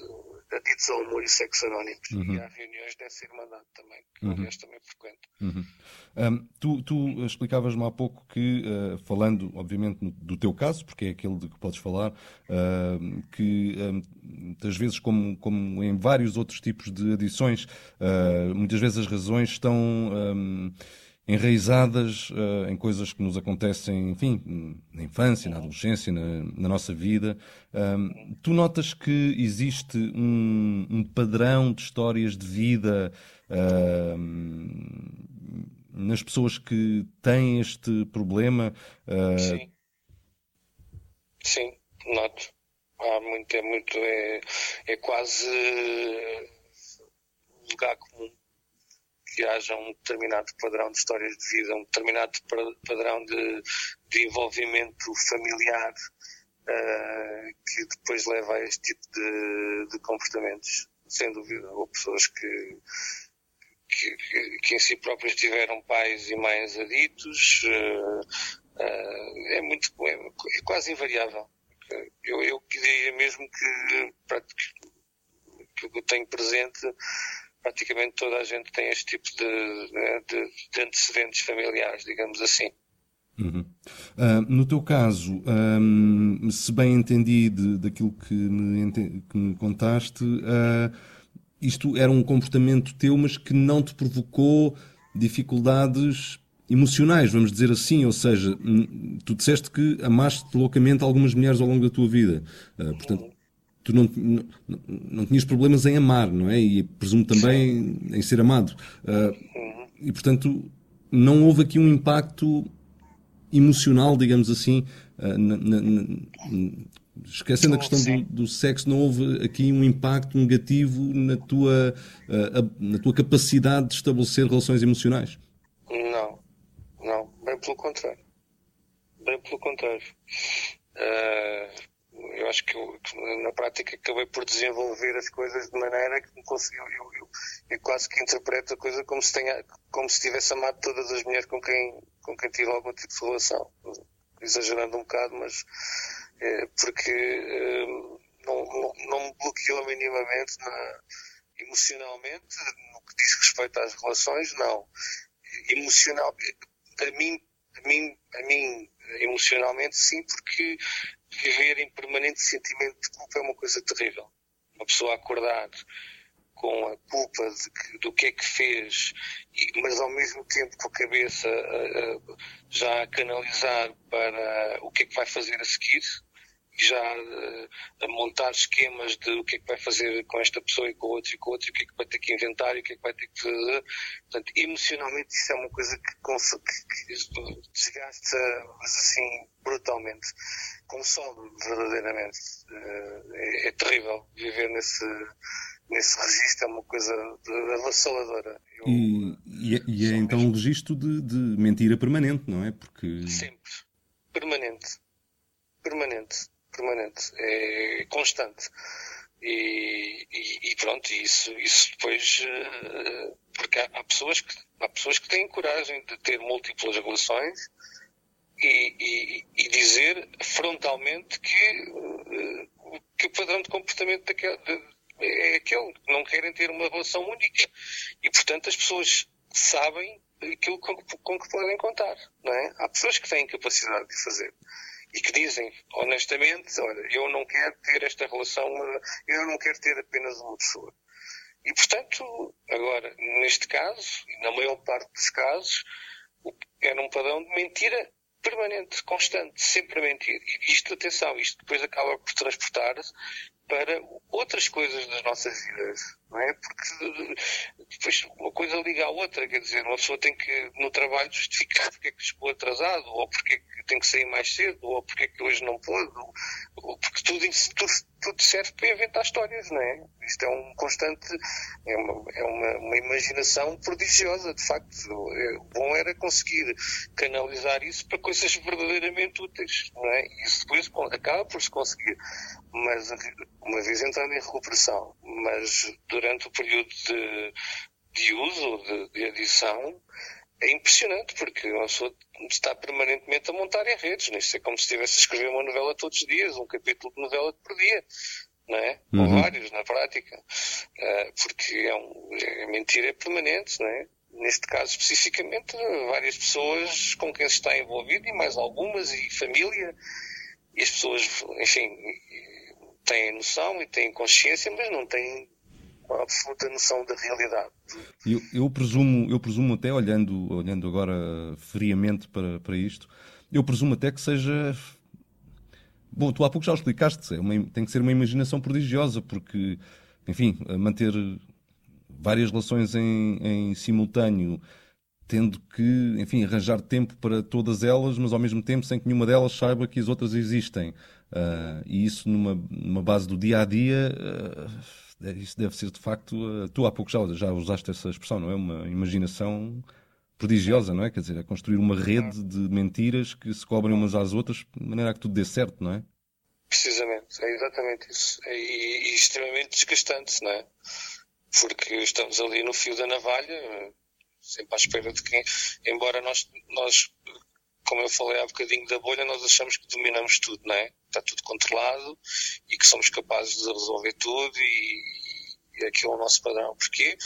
ditos ao humor e sexo anónimos. Uhum. E há reuniões dessa irmandade também, que uhum. aliás também frequento. Uhum. Um, tu, tu explicavas-me há pouco que, uh, falando, obviamente, no, do teu caso, porque é aquele de que podes falar, uh, que um, muitas vezes, como, como em vários outros tipos de adições, uh, muitas vezes as razões estão. Um, enraizadas uh, em coisas que nos acontecem, enfim, na infância, na adolescência, na, na nossa vida. Um, tu notas que existe um, um, padrão de histórias de vida uh, nas pessoas que têm este problema? Uh... Sim. Sim, noto. Há muito, é muito, é, é quase lugar comum que haja um determinado padrão de histórias de vida, um determinado padrão de, de envolvimento familiar uh, que depois leva a este tipo de, de comportamentos, sem dúvida. Ou pessoas que, que, que, em si próprios tiveram pais e mães aditos, uh, uh, é muito é, é, quase invariável. Eu, eu diria mesmo que, que, que eu tenho presente praticamente toda a gente tem este tipo de, né, de, de antecedentes familiares, digamos assim. Uhum. Uh, no teu caso, um, se bem entendi de, daquilo que me, que me contaste, uh, isto era um comportamento teu, mas que não te provocou dificuldades emocionais, vamos dizer assim, ou seja, hum, tu disseste que amaste loucamente algumas mulheres ao longo da tua vida, uh, portanto, tu não, não, não, tinhas problemas em amar, não é? E presumo também em ser amado. e portanto, não houve aqui um impacto emocional, digamos assim, uh, na, na, na, esquecendo a questão do, do, sexo, não houve aqui um impacto negativo na tua, uh, na tua capacidade de estabelecer relações emocionais? Não, não, bem pelo contrário. Bem pelo contrário. Uh, eu acho que, eu, na prática acabei por desenvolver as coisas de maneira que consegui, eu, eu, eu, quase que interpreto a coisa como se, tenha, como se tivesse amado todas as mulheres com quem, com quem tive algum tipo de relação. Exagerando um bocado, mas é, porque é, não, não, não, me bloqueou minimamente na, emocionalmente, no que diz respeito às relações, não. Emocional, a mim, a mim, a mim emocionalmente sim, porque viver em permanente sentimento de culpa é uma coisa terrível. Uma pessoa acordar com a culpa que, do que é que fez, mas ao mesmo tempo com a cabeça já a canalizar para o que é que vai fazer a seguir, já uh, a montar esquemas de o que é que vai fazer com esta pessoa e com o outro e com o outro, e o que é que vai ter que inventar e o que é que vai ter que fazer. Portanto, emocionalmente isso é uma coisa que, que, desgasta, mas assim, brutalmente. Consome verdadeiramente. Uh, é, é, terrível viver nesse, nesse registro, é uma coisa avassaladora. Eu, e, e, é, e é então mesmo... um registro de, de mentira permanente, não é? Porque... Sempre. Permanente. Permanente permanente, é constante. E, e, e pronto, isso, isso depois, uh, porque há, há, pessoas que, há pessoas que têm coragem de ter múltiplas relações e, e, dizer frontalmente que, uh, que o padrão de comportamento daquele, de, é aquele, que não querem ter uma relação única. E portanto as pessoas sabem aquilo com, com que podem contar, não é? Há pessoas que têm capacidade de fazer e que dizem honestamente, olha, eu não quero ter esta relação, eu não quero ter apenas uma pessoa. E portanto, agora, neste caso, e na maior parte dos casos, era um padrão de mentira permanente, constante, sempre mentir. E isto, atenção, isto depois acaba por transportar-se para outras coisas das nossas vidas, não é? Porque depois uma coisa liga à outra, quer dizer, uma pessoa tem que no trabalho justificar porque é que chegou atrasado, ou porque é que tem que sair mais cedo, ou porque é que hoje não pode, ou, ou porque tudo, tudo, tudo serve para inventar histórias, não é? Isto é um constante, é uma, é uma, uma imaginação prodigiosa, de facto. O bom era conseguir canalizar isso para coisas verdadeiramente úteis, não é? E isso depois acaba por se conseguir. Mas uma vez entrando em recuperação, mas durante o período de, de uso, de, de adição, é impressionante, porque uma pessoa está permanentemente a montar em redes. Né? Isto é como se estivesse a escrever uma novela todos os dias, um capítulo de novela por dia. Não é? Uhum. Ou vários, na prática. Uh, porque é um, é, mentira é permanente, não é? Neste caso, especificamente, várias pessoas com quem se está envolvido, e mais algumas, e família, e as pessoas, enfim, têm noção e têm consciência, mas não têm uma absoluta noção da realidade. Eu, eu, presumo, eu presumo até, olhando, olhando agora friamente para, para isto, eu presumo até que seja. Bom, tu há pouco já o explicaste, é uma, tem que ser uma imaginação prodigiosa, porque, enfim, manter várias relações em, em simultâneo, tendo que, enfim, arranjar tempo para todas elas, mas ao mesmo tempo sem que nenhuma delas saiba que as outras existem. Uh, e isso numa, numa base do dia a dia, uh, isso deve ser de facto. Tu há pouco já, já usaste essa expressão, não é? Uma imaginação prodigiosa, não é? Quer dizer, é construir uma rede de mentiras que se cobrem umas às outras de maneira a que tudo dê certo, não é? Precisamente, é exatamente isso. É, e, e extremamente desgastante, não é? Porque estamos ali no fio da navalha, sempre à espera de quem, embora nós, nós como eu falei há bocadinho da bolha, nós achamos que dominamos tudo, não é? Está tudo controlado e que somos capazes de resolver tudo e, e aquilo é o nosso padrão. Porquê?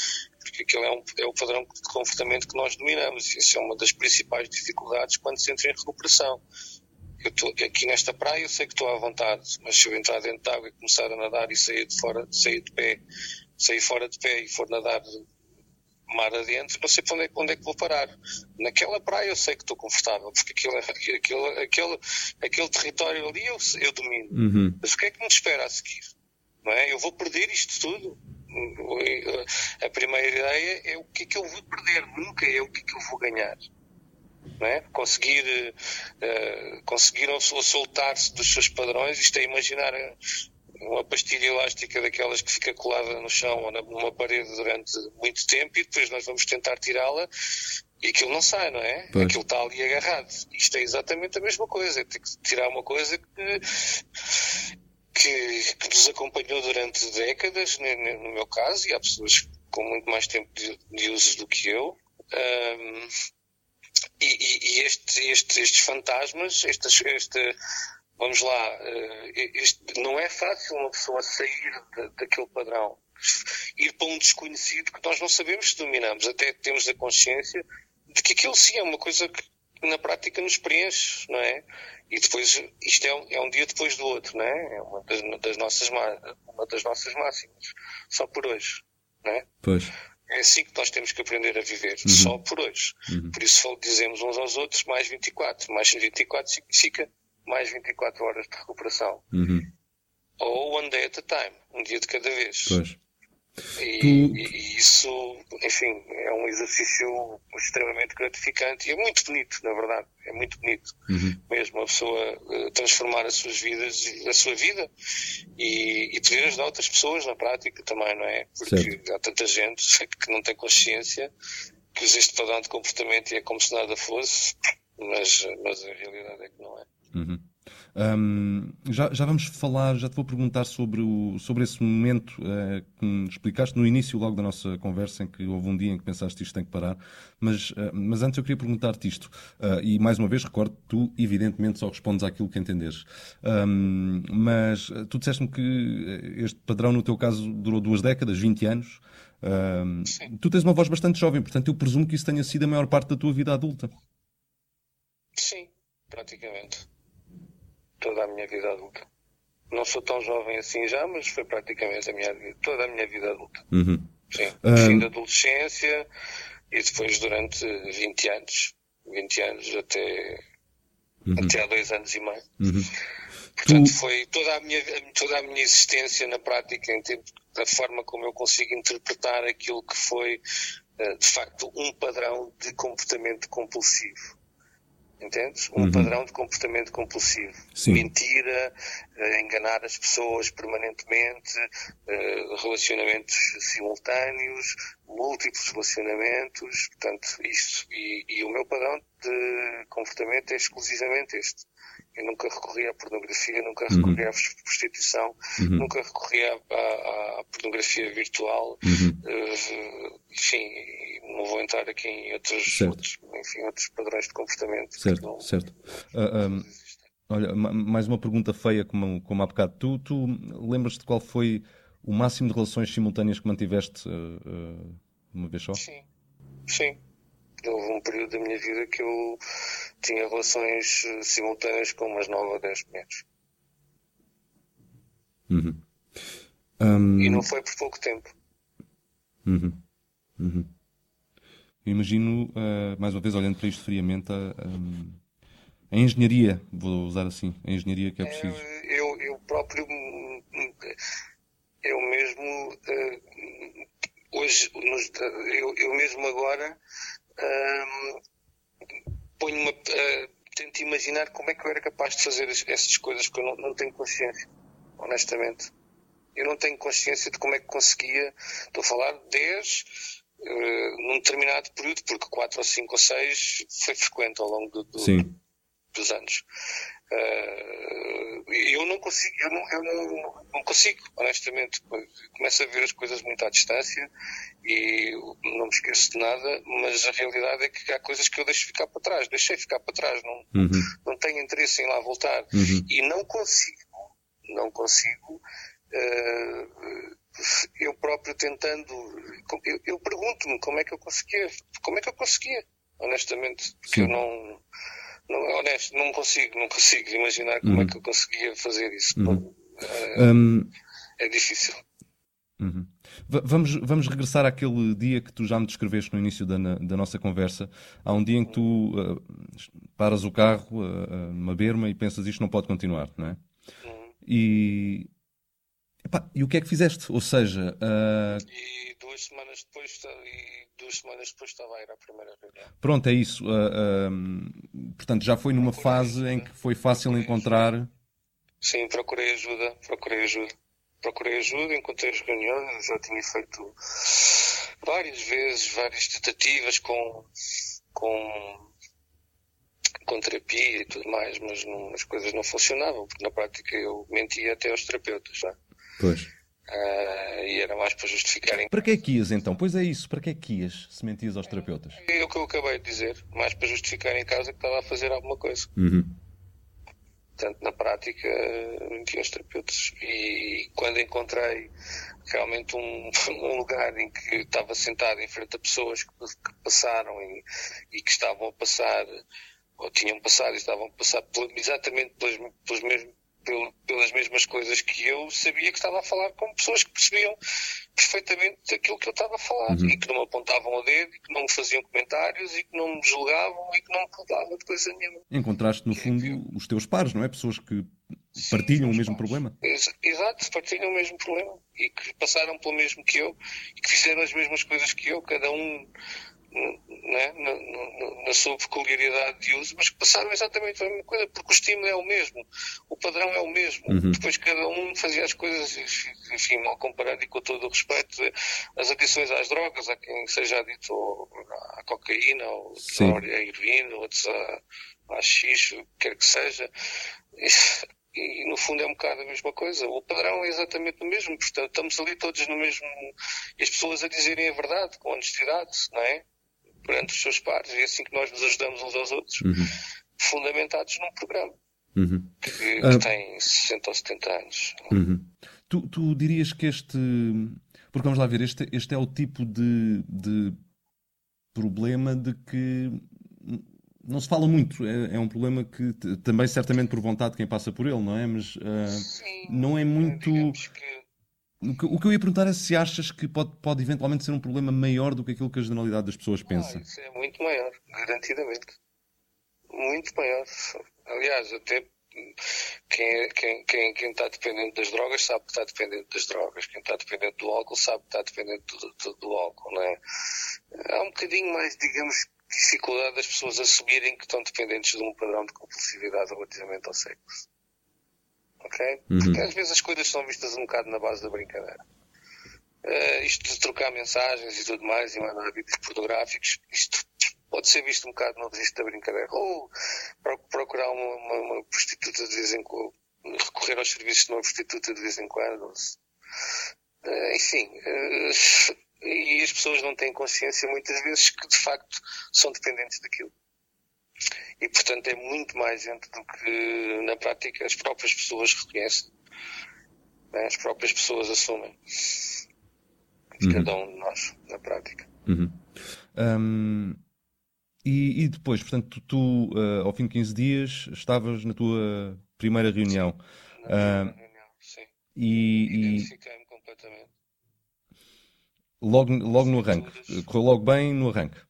Porque aquele é, um, é o padrão de comportamento que nós dominamos. E isso é uma das principais dificuldades quando se entra em recuperação. Eu estou aqui nesta praia, eu sei que estou à vontade, mas se eu entrar dentro de água e começar a nadar e sair de fora, sair de pé, sair fora de pé e for nadar mar sei para onde é, onde é que vou parar. Naquela praia eu sei que estou confortável, porque aquele, aquele, aquele, aquele território ali eu, eu domino. Uhum. Mas o que é que me espera a seguir? Não é? Eu vou perder isto tudo? A primeira ideia é o que é que eu vou perder, nunca é o que é que eu vou ganhar. Não é? Conseguir, uh, conseguir soltar-se dos seus padrões, isto é imaginar uma pastilha elástica daquelas que fica colada no chão ou numa parede durante muito tempo e depois nós vamos tentar tirá-la e aquilo não sai, não é? Pois. Aquilo está ali agarrado. Isto é exatamente a mesma coisa. Tem que tirar uma coisa que, que, que nos acompanhou durante décadas, no, meu caso, e há pessoas com muito mais tempo de, de uso do que eu. Um, e, e, e este, este, estes fantasmas, estas, esta, vamos lá, este, não é fácil uma pessoa sair de, daquele padrão, ir para um desconhecido que nós não sabemos se dominamos, até temos a consciência de que aquilo sim é uma coisa que na prática nos preenche, não é? E depois, isto é um, é um dia depois do outro, não é? É uma das, das, nossas, uma das nossas máximas, só por hoje, não é? Pois. É assim que nós temos que aprender a viver, uhum. só por hoje. Uhum. Por isso dizemos uns aos outros mais 24. Mais 24 significa mais 24 horas de recuperação. Uhum. Ou one day at a time, um dia de cada vez. Pois. E, tu... e, isso, enfim, é um exercício extremamente gratificante e é muito bonito, na verdade. É muito bonito uhum. mesmo a pessoa uh, transformar as suas vidas, a sua vida e, e poder ajudar outras pessoas na prática também, não é? Porque certo. há tanta gente que não tem consciência que usa este padrão de comportamento e é como se nada fosse, mas, mas a realidade é que não é. Uhum. Um, já, já vamos falar, já te vou perguntar sobre, o, sobre esse momento uh, que me explicaste no início logo da nossa conversa, em que houve um dia em que pensaste isto tem que parar, mas, uh, mas antes eu queria perguntar-te isto, uh, e mais uma vez recordo, tu evidentemente só respondes àquilo que entenderes, um, mas tu disseste-me que este padrão no teu caso durou duas décadas, 20 anos, um, tu tens uma voz bastante jovem, portanto eu presumo que isso tenha sido a maior parte da tua vida adulta. Sim, praticamente toda a minha vida adulta. Não sou tão jovem assim já, mas foi praticamente a minha, toda a minha vida adulta. Uhum. Sim. Um... Fim da adolescência e depois durante 20 anos. 20 anos até, uhum. até há dois anos e meio. Uhum. Portanto, tu... foi toda a, minha, toda a minha existência na prática, em termos da forma como eu consigo interpretar aquilo que foi, eh, de facto, um padrão de comportamento compulsivo. Entendes? Um uhum. padrão de comportamento compulsivo. Sim. Mentira, uh, enganar as pessoas permanentemente, uh, relacionamentos simultâneos, múltiplos relacionamentos, portanto, isso. E, e, o meu padrão de comportamento é exclusivamente este. Eu nunca recorri à pornografia, nunca uhum. recorri à prostituição, uhum. nunca recorri à, à, à pornografia virtual, uhum. uh, enfim, não vou entrar aqui em outros, outros, enfim, outros padrões de comportamento. Certo, não, certo. Uh, ah, um, olha, mais uma pergunta feia como, como há bocado. Tu, tu lembras-te qual foi o máximo de relações simultâneas que mantiveste uh, uma vez só? Sim, sim. Houve um período da minha vida que eu tinha relações simultâneas com umas 9 ou 10 mulheres. Uhum. Um... E não foi por pouco tempo. Uhum. Uhum. Eu imagino, uh, mais uma vez, olhando para isto friamente, a, a, a, engenharia, vou usar assim, a engenharia que é preciso. Eu, eu próprio, eu mesmo, uh, hoje, nos, eu, eu, mesmo agora, uh, ponho-me, uh, tento imaginar como é que eu era capaz de fazer essas coisas que eu não, não tenho consciência, honestamente. Eu não tenho consciência de como é que conseguia, estou a falar 10 uh, num determinado período, porque quatro ou cinco ou seis foi frequente ao longo do, do, dos anos. Uh, eu não consigo, eu, não, eu não, não, consigo, honestamente. Começo a ver as coisas muito à distância e não me esqueço de nada, mas a realidade é que há coisas que eu deixo ficar para trás, deixei ficar para trás, não, uhum. não tenho interesse em lá voltar. Uhum. E não consigo, não consigo uh, eu próprio tentando, eu, eu pergunto-me como é que eu conseguia, como é que eu conseguia, honestamente, porque Sim. eu não, não, honesto, não consigo, não consigo imaginar como é uhum. é que eu conseguia fazer isso. Uhum. É, um... é difícil. Uhum. Vamos, vamos regressar àquele dia que tu já me descreveste no início da, da nossa conversa. Há um dia em que tu uh, paras o carro uh, numa berma e pensas isto não pode continuar, não é? Uhum. E, epá, e o que é que fizeste? Ou seja. Uh... E duas semanas depois e duas semanas depois estava a ir à primeira reunião. Pronto, é isso. Uh, portanto, já foi numa procurei fase ajuda, em que foi fácil encontrar. Ajuda. Sim, procurei ajuda, procurei ajuda procurei ajuda, encontrei as reuniões, já tinha feito várias vezes, várias tentativas com, com, com terapia e tudo mais, mas não, as coisas não funcionavam, porque na prática eu mentia até aos terapeutas. Já. Pois. Uh, e era mais para justificarem. Para que é que ias então? Pois é isso, para que é que ias se mentias aos terapeutas? É o que eu acabei de dizer, mais para justificar em casa que estava a fazer alguma coisa. Uhum. Portanto, na prática, menti aos terapeutas. E quando encontrei realmente um, um, lugar em que estava sentado em frente a pessoas que, que passaram e, e, que estavam a passar, ou tinham passado e estavam a passar exatamente pelos, pelos mesmos pelas mesmas coisas que eu, sabia que estava a falar com pessoas que percebiam perfeitamente aquilo que eu estava a falar uhum. e que não me apontavam o dedo e que não me faziam comentários e que não me julgavam e que não me culpavam de coisa nenhuma. Encontraste, no fundo, eu... os teus pares, não é? Pessoas que partilham Sim, o mesmo pares. problema. Exato, partilham o mesmo problema e que passaram pelo mesmo que eu e que fizeram as mesmas coisas que eu, cada um né, na, na, na, sua peculiaridade de uso, mas que passaram exatamente a mesma coisa, porque o estímulo é o mesmo, o padrão é o mesmo. Uhum. Depois cada um fazia as coisas, enfim, mal comparado e com todo o respeito, as adições às drogas, a quem seja adito à cocaína, ou à heroína, outros à, à xixo, o que quer que seja. E, no fundo é um bocado a mesma coisa. O padrão é exatamente o mesmo. Portanto, estamos ali todos no mesmo. E as pessoas a dizerem a verdade, com honestidade, não é? Perante os seus pares. E é assim que nós nos ajudamos uns aos outros, uhum. fundamentados num programa uhum. que, que uh... tem 60 ou 70 anos. Uhum. Tu, tu, dirias que este. Porque vamos lá ver, este, este é o tipo de, de problema de que não se fala muito. É, é, um problema que também certamente por vontade de quem passa por ele, não é? Mas uh, Sim, não é muito. Que o que, o que, eu ia perguntar é se achas que pode, pode eventualmente ser um problema maior do que aquilo que a generalidade das pessoas pensa. Ah, isso é muito maior, garantidamente. Muito maior. Aliás, até quem, quem, quem, quem está dependente das drogas sabe que está dependente das drogas. Quem está dependente do álcool sabe que está dependente do, do, do álcool, não é? Há um bocadinho mais, digamos, dificuldade das pessoas assumirem que estão dependentes de um padrão de compulsividade relativamente ao sexo ok? Uhum. Porque às vezes as coisas são vistas um bocado na base da brincadeira. Uh, isto de trocar mensagens e tudo mais e mandar vídeos pornográficos, isto pode ser visto um bocado no registro da brincadeira. Ou procurar uma, uma, uma, prostituta de vez em quando, recorrer aos serviços de uma prostituta de vez em quando. Uh, enfim, uh, e as pessoas não têm consciência muitas vezes que de facto são dependentes daquilo e, portanto, é muito mais gente do que, na prática, as próprias pessoas reconhecem. Né? As próprias pessoas assumem. Uhum. Cada um de nós, na prática. Uhum. Um, e, e, depois, portanto, tu, uh, ao fim de 15 dias, estavas na tua primeira reunião. Na primeira uh, reunião, sim. E, Identifiquei-me completamente. Logo, logo no arranque. Correu logo bem no arranque.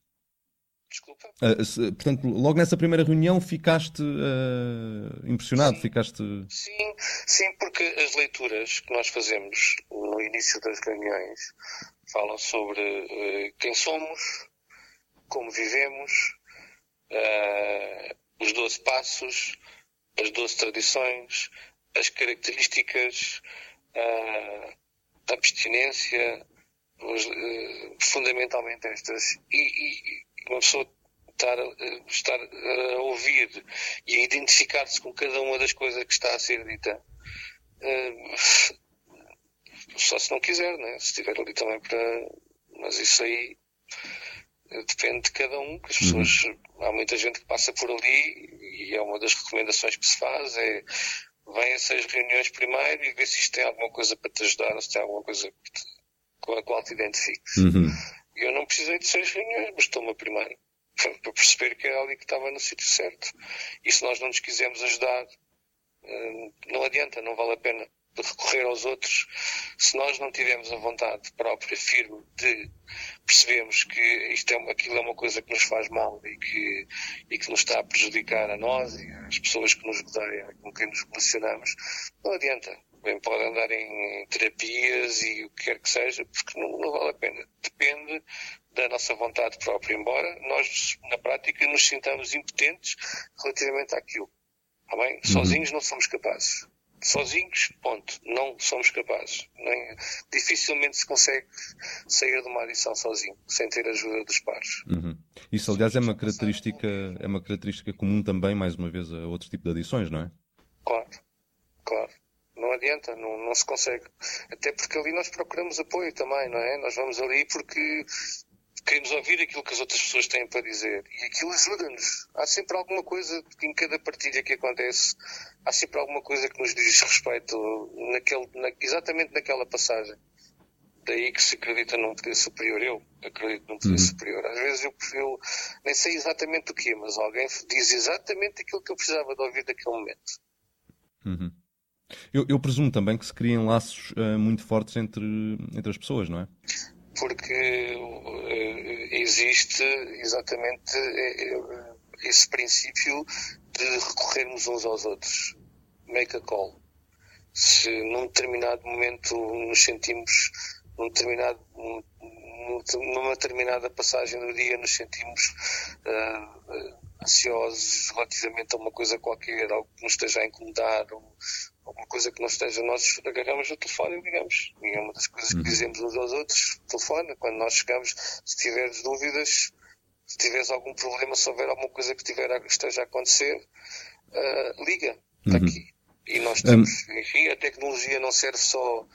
Desculpa. Uh, se, portanto, logo nessa primeira reunião ficaste uh, impressionado? Sim. Ficaste... Sim, sim, porque as leituras que nós fazemos no início das reuniões falam sobre uh, quem somos, como vivemos, os 12 passos, as 12 tradições, as características, a abstinência, os, fundamentalmente estas. E, e, uma pessoa estar, estar a ouvir e a identificar-se com cada uma das coisas que está a ser dita, eh, só se não quiser, né? se estiver ali também para. Mas isso aí depende de cada um, que as pessoas. Uhum. Há muita gente que passa por ali e é uma das recomendações que se faz, é vem a seis reuniões primeiro e vê se isto tem alguma coisa para te ajudar, ou se tem alguma coisa com a qual te identifiques. Uhum. Eu não precisei de seis reuniões, bastou-me a primeira. Para perceber que era ali que estava no sítio certo. E se nós não nos quisermos ajudar, eh, não adianta, não vale a pena recorrer aos outros, se nós não tivermos a vontade própria, firme, de percebermos que isto é, aquilo é uma coisa que nos faz mal e que, e que nos está a prejudicar a nós e às pessoas que nos rodeiam, com quem nos relacionamos, não adianta. Bem, pode andar em terapias e o que quer que seja, porque não, não vale a pena. Depende da nossa vontade própria, embora nós, na prática, nos sintamos impotentes relativamente àquilo. Tá bem? Uhum. Sozinhos não somos capazes sozinhos, ponto. Não somos capazes. Nem, dificilmente se consegue sair de uma adição sozinho, sem ter a ajuda dos pares. Uhum. Isso, aliás, é uma característica, é uma característica comum também, mais uma vez, a outro tipo de adições, não é? Claro, claro. Não adianta, não, não se consegue. Até porque ali nós procuramos apoio também, não é? Nós vamos ali porque queremos ouvir aquilo que as outras pessoas têm para dizer. E aquilo ajuda-nos. Há sempre alguma coisa em cada partilha que acontece, há sempre alguma coisa que nos diz respeito naquele, na, exatamente naquela passagem. Daí que se acredita num poder superior. Eu acredito num poder uhum. superior. Às vezes eu, eu nem sei exatamente o que, mas alguém diz exatamente aquilo que eu precisava de ouvir naquele momento. Uhum. Eu, eu, presumo também que se criem laços uh, muito fortes entre, entre as pessoas, não é? porque uh, existe exatamente esse princípio de recorrermos uns aos outros. Make a call. Se num determinado momento nos sentimos, num determinado, numa determinada passagem do dia nos sentimos uh, ansiosos relativamente a uma coisa qualquer, algo que nos esteja a incomodar, alguma coisa que não esteja, nós agarramos o telefone e ligamos. E é uma das coisas que uhum. dizemos uns aos outros, telefone, quando nós chegamos, se tiveres dúvidas, se tiveres algum problema, se houver alguma coisa que tiver, esteja a acontecer, uh, liga, está uhum. aqui. E nós temos, um... enfim, a tecnologia não serve só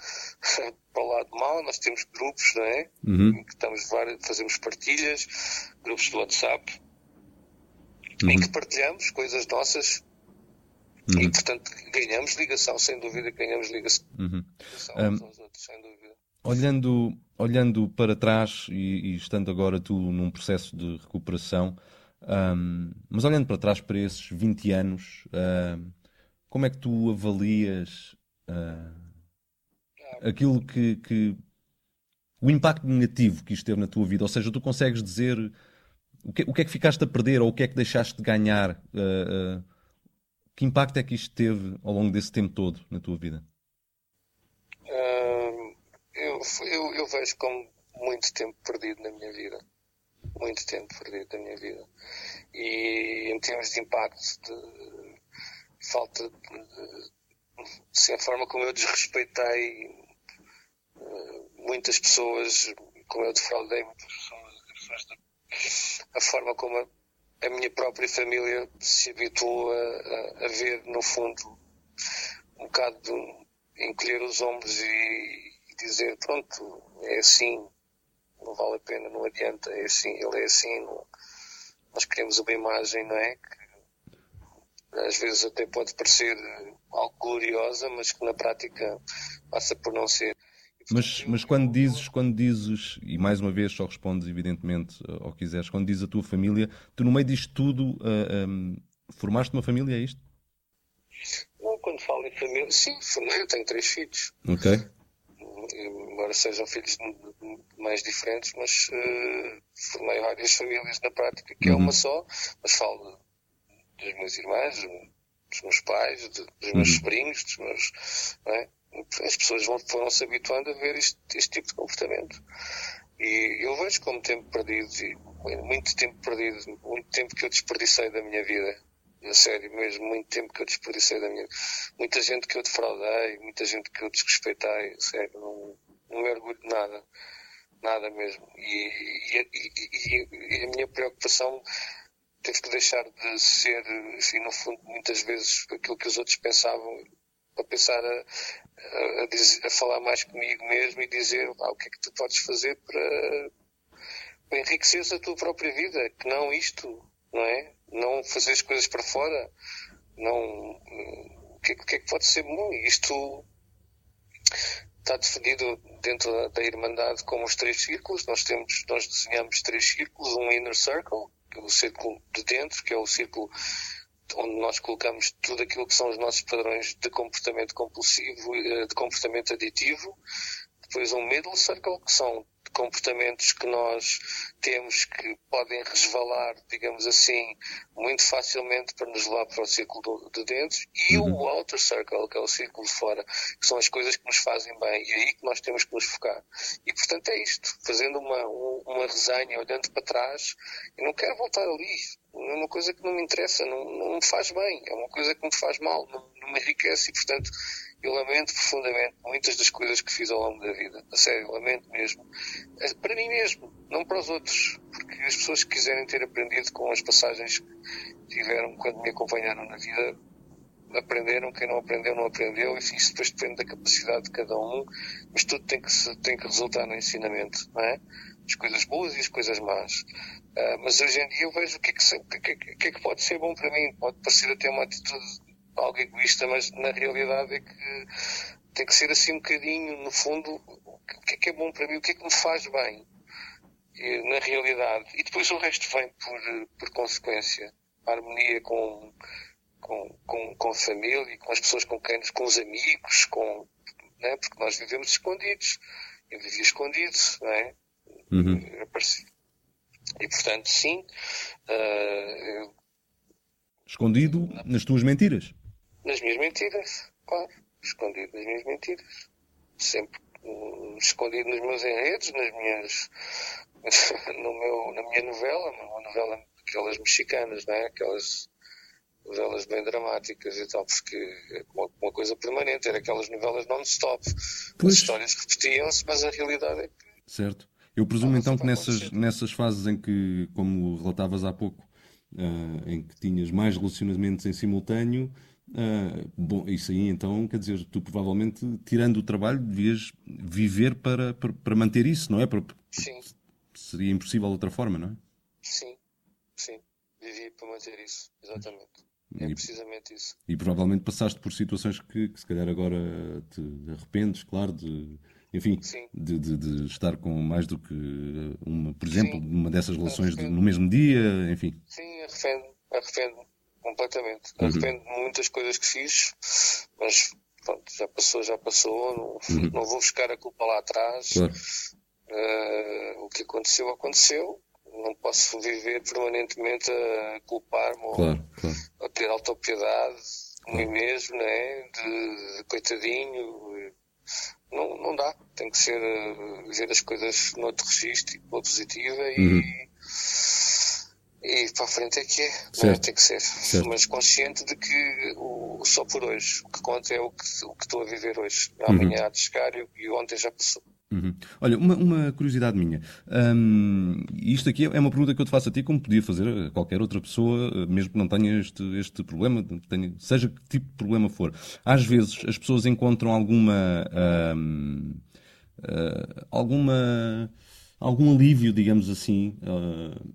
para o lado mau, nós temos grupos, não é? Uhum. Em que estamos vários, fazemos partilhas, grupos de WhatsApp, uhum. em que partilhamos coisas nossas, Uhum. E, portanto, ganhamos ligação, sem dúvida, ganhamos ligação, uhum. ligação um, aos outros, sem dúvida. Olhando, olhando para trás e, e, estando agora tu num processo de recuperação, um, mas olhando para trás para esses 20 anos, uh, como é que tu avalias uh, aquilo que, que, o impacto negativo que isto teve na tua vida? Ou seja, tu consegues dizer o que, o que é que ficaste a perder ou o que é que deixaste de ganhar uh, que impacto é que isto teve ao longo desse tempo todo na tua vida? Uh, eu, eu, eu, vejo como muito tempo perdido na minha vida. Muito tempo perdido na minha vida. E em termos de impacto, de falta de. Assim, a forma como eu desrespeitei uh, muitas pessoas, como eu defraudei muitas pessoas, a forma como. A, a minha própria família se habituou a, a, ver, no fundo, um bocado de encolher os ombros e, e, dizer: pronto, é assim, não vale a pena, não adianta, é assim, ele é assim. Não... Nós queremos uma imagem, não é? Que às vezes até pode parecer algo gloriosa, mas que na prática passa por não ser. Mas, mas quando dizes, quando dizes, e mais uma vez só respondes evidentemente ao que quiseres, quando dizes a tua família, tu no meio disto tudo uh, ah, um, formaste uma família, é isto? Não, quando falo em família, sim, formei, eu tenho três filhos. Ok. Embora sejam filhos mais diferentes, mas uh, formei várias famílias na prática, que uhum. é uma só, mas falo dos meus irmãos, dos meus pais, dos meus uhum. sobrinhos, dos meus. Não é? As pessoas vão, foram se habituando a ver este, este tipo de comportamento. E eu vejo como tempo perdido, e muito tempo perdido, muito tempo que eu desperdicei da minha vida. Na sério, mesmo, muito tempo que eu desperdicei da minha Muita gente que eu defraudei, muita gente que eu desrespeitei, sério, não, não me orgulho de nada. Nada mesmo. E, e, e, e a minha preocupação teve que deixar de ser, enfim, no fundo, muitas vezes aquilo que os outros pensavam a pensar a, a, dizer, a, falar mais comigo mesmo e dizer ah, o que é que tu podes fazer para, para enriquecer a tua própria vida, que não isto, não é? Não fazer as coisas para fora, não que, que é que pode ser bom. Isto está definido dentro da, da Irmandade como os três círculos. Nós temos, nós desenhamos três círculos, um inner circle, que é o círculo de dentro, que é o círculo onde nós colocamos tudo aquilo que são os nossos padrões de comportamento compulsivo, eh, de comportamento aditivo. Depois um middle circle, que são comportamentos que nós temos que podem resvalar, digamos assim, muito facilmente para nos levar para o círculo de dentro, e uhum. o outer circle, que é o círculo de fora, que são as coisas que nos fazem bem, e é aí que nós temos que nos focar. E portanto é isto, fazendo uma, uma resenha, olhando para trás, eu não quero voltar ali, é uma coisa que não me interessa, não, não me faz bem, é uma coisa que me faz mal, não, não me enriquece, e portanto eu lamento profundamente muitas das coisas que fiz ao longo da vida. A sério, lamento mesmo. É, para mim mesmo, não para os outros. Porque as pessoas que quiserem ter aprendido com as passagens que tiveram quando me acompanharam na vida, aprenderam. Quem não aprendeu, não aprendeu. Enfim, isso depois depende da capacidade de cada um. Mas tudo tem que, tem que resultar no ensinamento, não é? As coisas boas e as coisas más. Uh, mas hoje em dia eu vejo o que é que, que, é que, é que pode ser bom para mim. Pode parecer até uma atitude algo egoísta, mas na realidade é que tem que ser assim um bocadinho, no fundo, o que é que é bom para mim, o que é que me faz bem, na realidade. E depois o resto vem por, por consequência. A harmonia com, com, com, com a família, com as pessoas com quem, com os amigos, com, né? porque nós vivemos escondidos. Eu vivia escondido, não é? Uhum. E portanto, sim. Uh, Escondido nas tuas mentiras nas minhas mentiras, claro, escondido nas minhas mentiras. Sempre um, escondido nos meus enredos, nas minhas, no meu, na minha novela, uma novela aquelas mexicanas, não é? Aquelas novelas bem dramáticas e tal, porque é uma, uma coisa permanente, era aquelas novelas non-stop. As histórias repetiam-se, mas a realidade é que. Certo. Eu presumo então que nessas, nessas fases em que, como relatavas há pouco, uh, em que tinhas mais relacionamentos em simultâneo, Uh, bom, isso aí então, quer dizer, tu provavelmente, tirando o trabalho, devias viver para, para, para manter isso, não é? Para, sim. Seria impossível de outra forma, não é? Sim, sim. Vivi para manter isso, exatamente. É e, precisamente isso. E provavelmente passaste por situações que, que se calhar agora te arrependes, claro, de enfim, de, de, de, estar com mais do que uma, por exemplo, Sim. uma dessas relações de, no mesmo dia, enfim. Sim, arrependo, arrependo completamente. Uhum. Arrependo de muitas coisas que fiz, mas pronto, já passou, já passou, não, uhum. não vou buscar a culpa lá atrás. Claro. Uh, o que aconteceu, aconteceu. Não posso viver permanentemente a culpar-me claro, claro. ou a ter autopiedade de mim mesmo, né? de, de coitadinho. Não, não dá. Tem que ser uh, ver as coisas noutro registro, pela positiva uhum. E para a frente é que é, é? tem que ser. Certo. Mas consciente de que o, só por hoje, o que conta é o que, o que estou a viver hoje. Amanhã uhum. há de chegar e, e ontem já passou. Uhum. Olha, uma, uma, curiosidade minha. Um, isto aqui é uma pergunta que eu te faço a ti, como podia fazer a qualquer outra pessoa, mesmo que não tenha este, este problema, tenha, seja que tipo de problema for. Às vezes as pessoas encontram alguma. Um, uh, ah, alguma algum alívio, digamos assim, uh,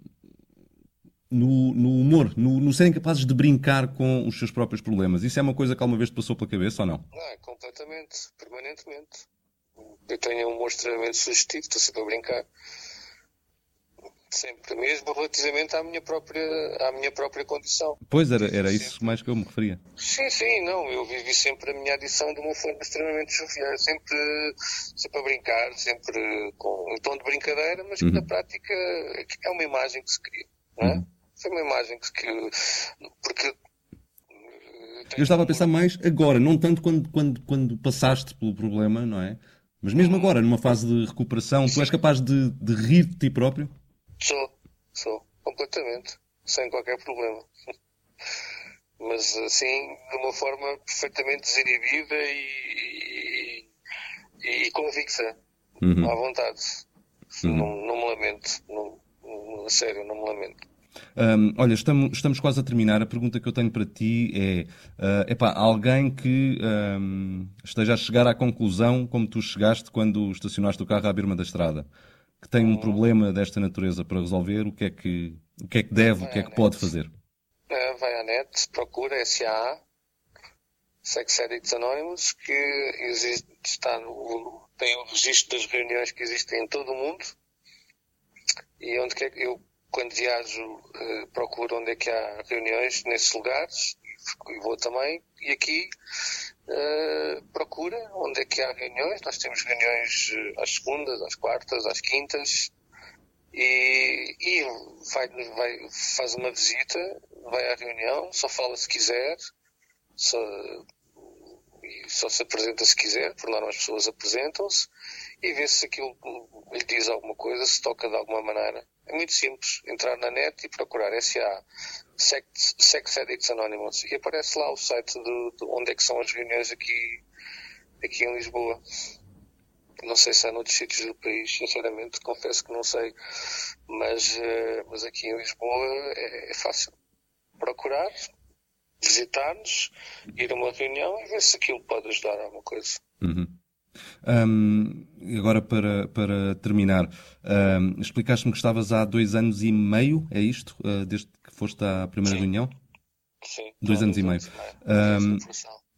no, no humor, no, no, serem capazes de brincar com os seus próprios problemas. Isso é uma coisa que alguma vez te passou pela cabeça ou não? Não, é completamente, permanentemente. Eu tenho um humor extremamente sugestivo, estou sempre a brincar. Sempre mesmo relativamente à minha própria, à minha própria condição. Pois, era, era isso mais que eu me referia. Sim, sim, não. Eu vivi sempre a minha adição de uma forma extremamente jovial. Sempre, sempre a brincar, sempre com um tom de brincadeira, mas que uhum. na prática é uma imagem que se cria. Não é? Uhum. Foi uma imagem que. Porque. Eh, Eu estava a pensar mais agora, não tanto quando, quando, quando passaste pelo problema, não é? Mas mesmo uhum. agora, numa fase de recuperação, tu és capaz de, de rir de ti próprio? Sou, sou, completamente, sem qualquer problema. Mas assim, de uma forma perfeitamente desinibida e, e, e convicta, uhum. à vontade. Uhum. Não, não me lamento, não, a sério, não me lamento. Um, olha, estamos, estamos quase a terminar. A pergunta que eu tenho para ti é: uh, epá, alguém que um, esteja a chegar à conclusão, como tu chegaste quando estacionaste o carro à birma da estrada, que tem um uhum. problema desta natureza para resolver, o que é que, o que, é que deve, vai o que é que pode fazer? Uh, vai à net, procura SAA, Sex Addicts Anonymous, que existe, está no, tem o registro das reuniões que existem em todo o mundo e onde quer que eu, quando viajo, uh, procuro onde é que há reuniões nesses lugares e vou também. E aqui uh, procura onde é que há reuniões. Nós temos reuniões uh, às segundas, às quartas, às quintas e, e vai, vai, faz uma visita, vai à reunião, só fala se quiser, só, só se apresenta se quiser, por norma as pessoas apresentam-se e vê se aquilo lhe diz alguma coisa, se toca de alguma maneira. É muito simples, entrar na net e procurar SA, Sex, Sex Addicts Anonymous, e aparece lá o site de, de, onde é que são as reuniões aqui, aqui em Lisboa. Não sei se há noutros sítios do país, sinceramente, confesso que não sei, mas, uh, mas aqui em Lisboa é, é fácil procurar, visitar-nos, ir a uma reunião e ver se aquilo pode ajudar a alguma coisa. Uhum. Um, agora, para, para terminar, um, explicaste-me que estavas há dois anos e meio, é isto? Uh, desde que foste à primeira Sim. reunião? Sim. Dois anos e meio. Um,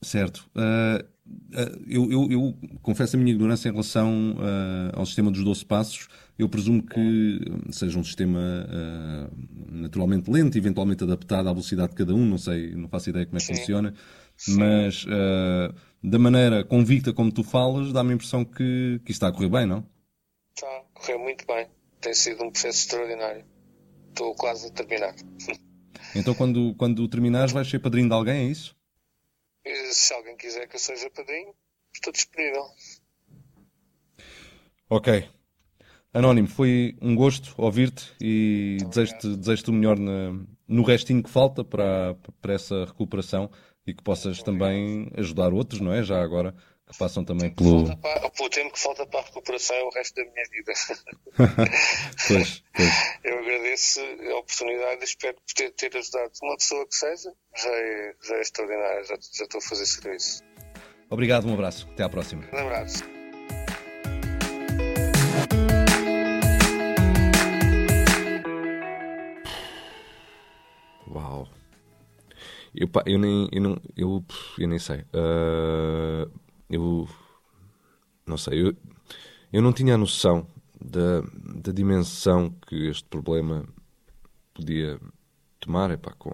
certo. Uh, eu, eu, eu, confesso a minha ignorância em relação uh, ao sistema dos 12 passos. Eu presumo que seja um sistema uh, naturalmente lento, eventualmente adaptado à velocidade de cada um. Não sei, não faço ideia como é que Sim. funciona. Mas uh, da maneira convicta como tu falas, dá-me a impressão que, que isto está a correr bem, não? Está, correu muito bem. Tem sido um processo extraordinário. Estou quase a terminar. Então, quando, quando terminares, vais ser padrinho de alguém, é isso? Se alguém quiser que eu seja padrinho, estou disponível. Ok. Anónimo, foi um gosto ouvir-te e desejo-te desejo o melhor na, no restinho que falta para, para essa recuperação e que possas também ajudar outros, não é? Já agora, que passam também pelo. Para, pelo tempo que falta para a recuperação é o resto da minha vida. pois, pois. Eu agradeço a oportunidade e espero poder ter ajudado uma pessoa que seja. Já é, já é extraordinário, já, já estou a fazer serviço. Obrigado, um abraço. Até à próxima. Um abraço. Uau. Eu, pá, eu nem, eu não, eu, eu nem sei. Uh, eu não sei. Eu, eu não tinha a noção da, da dimensão que este problema podia tomar, epá, com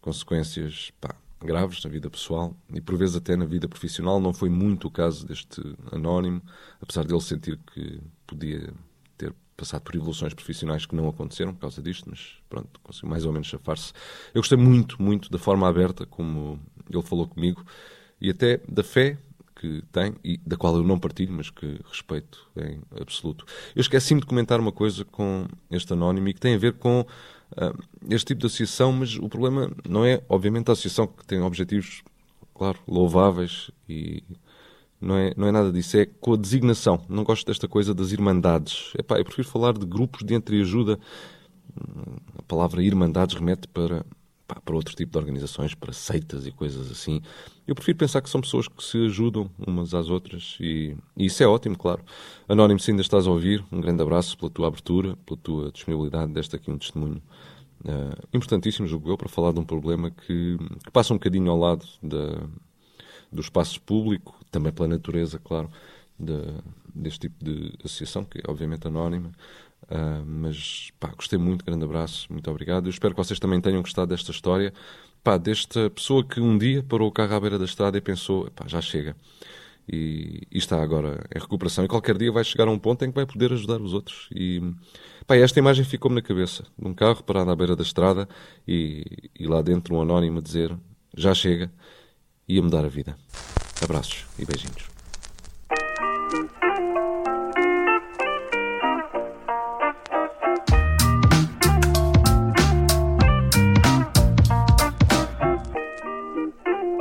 consequências pá, graves na vida pessoal e por vezes até na vida profissional. Não foi muito o caso deste anónimo, apesar dele sentir que podia passado por evoluções profissionais que não aconteceram por causa disto, mas pronto, conseguiu mais ou menos chafar-se. Eu gostei muito, muito da forma aberta como ele falou comigo e até da fé que tem e da qual eu não partilho, mas que respeito em absoluto. Eu esqueci-me de comentar uma coisa com este anónimo e que tem a ver com uh, este tipo de associação, mas o problema não é, obviamente, a associação que tem objetivos, claro, louváveis e não é, não é nada disso, é com a designação. Não gosto desta coisa das irmandades. Epá, eu prefiro falar de grupos de entreajuda. A palavra irmandades remete para, pá, para outro tipo de organizações, para seitas e coisas assim. Eu prefiro pensar que são pessoas que se ajudam umas às outras e, e isso é ótimo, claro. Anónimo, se ainda estás a ouvir, um grande abraço pela tua abertura, pela tua disponibilidade. Deste aqui um testemunho uh, importantíssimo, julgo eu, para falar de um problema que, que passa um bocadinho ao lado da do espaço público, também pela natureza, claro, de, deste tipo de associação, que é obviamente anónima. Uh, mas pá, gostei muito, grande abraço, muito obrigado. Eu espero que vocês também tenham gostado desta história, pá, desta pessoa que um dia parou o carro à beira da estrada e pensou, pá, já chega. E, e, está agora em recuperação. E qualquer dia vai chegar a um ponto em que vai poder ajudar os outros. E pá, esta imagem ficou-me na cabeça: de um carro parado à beira da estrada e, e lá dentro um anónimo a dizer já chega e a mudar a vida. Abraços e beijinhos.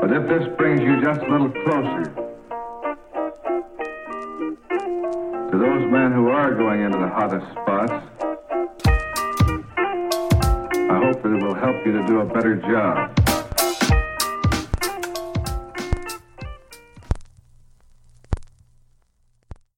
But if this brings you just a little closer to those men who are going into the hottest spots, I hope that it will help you to do a better job.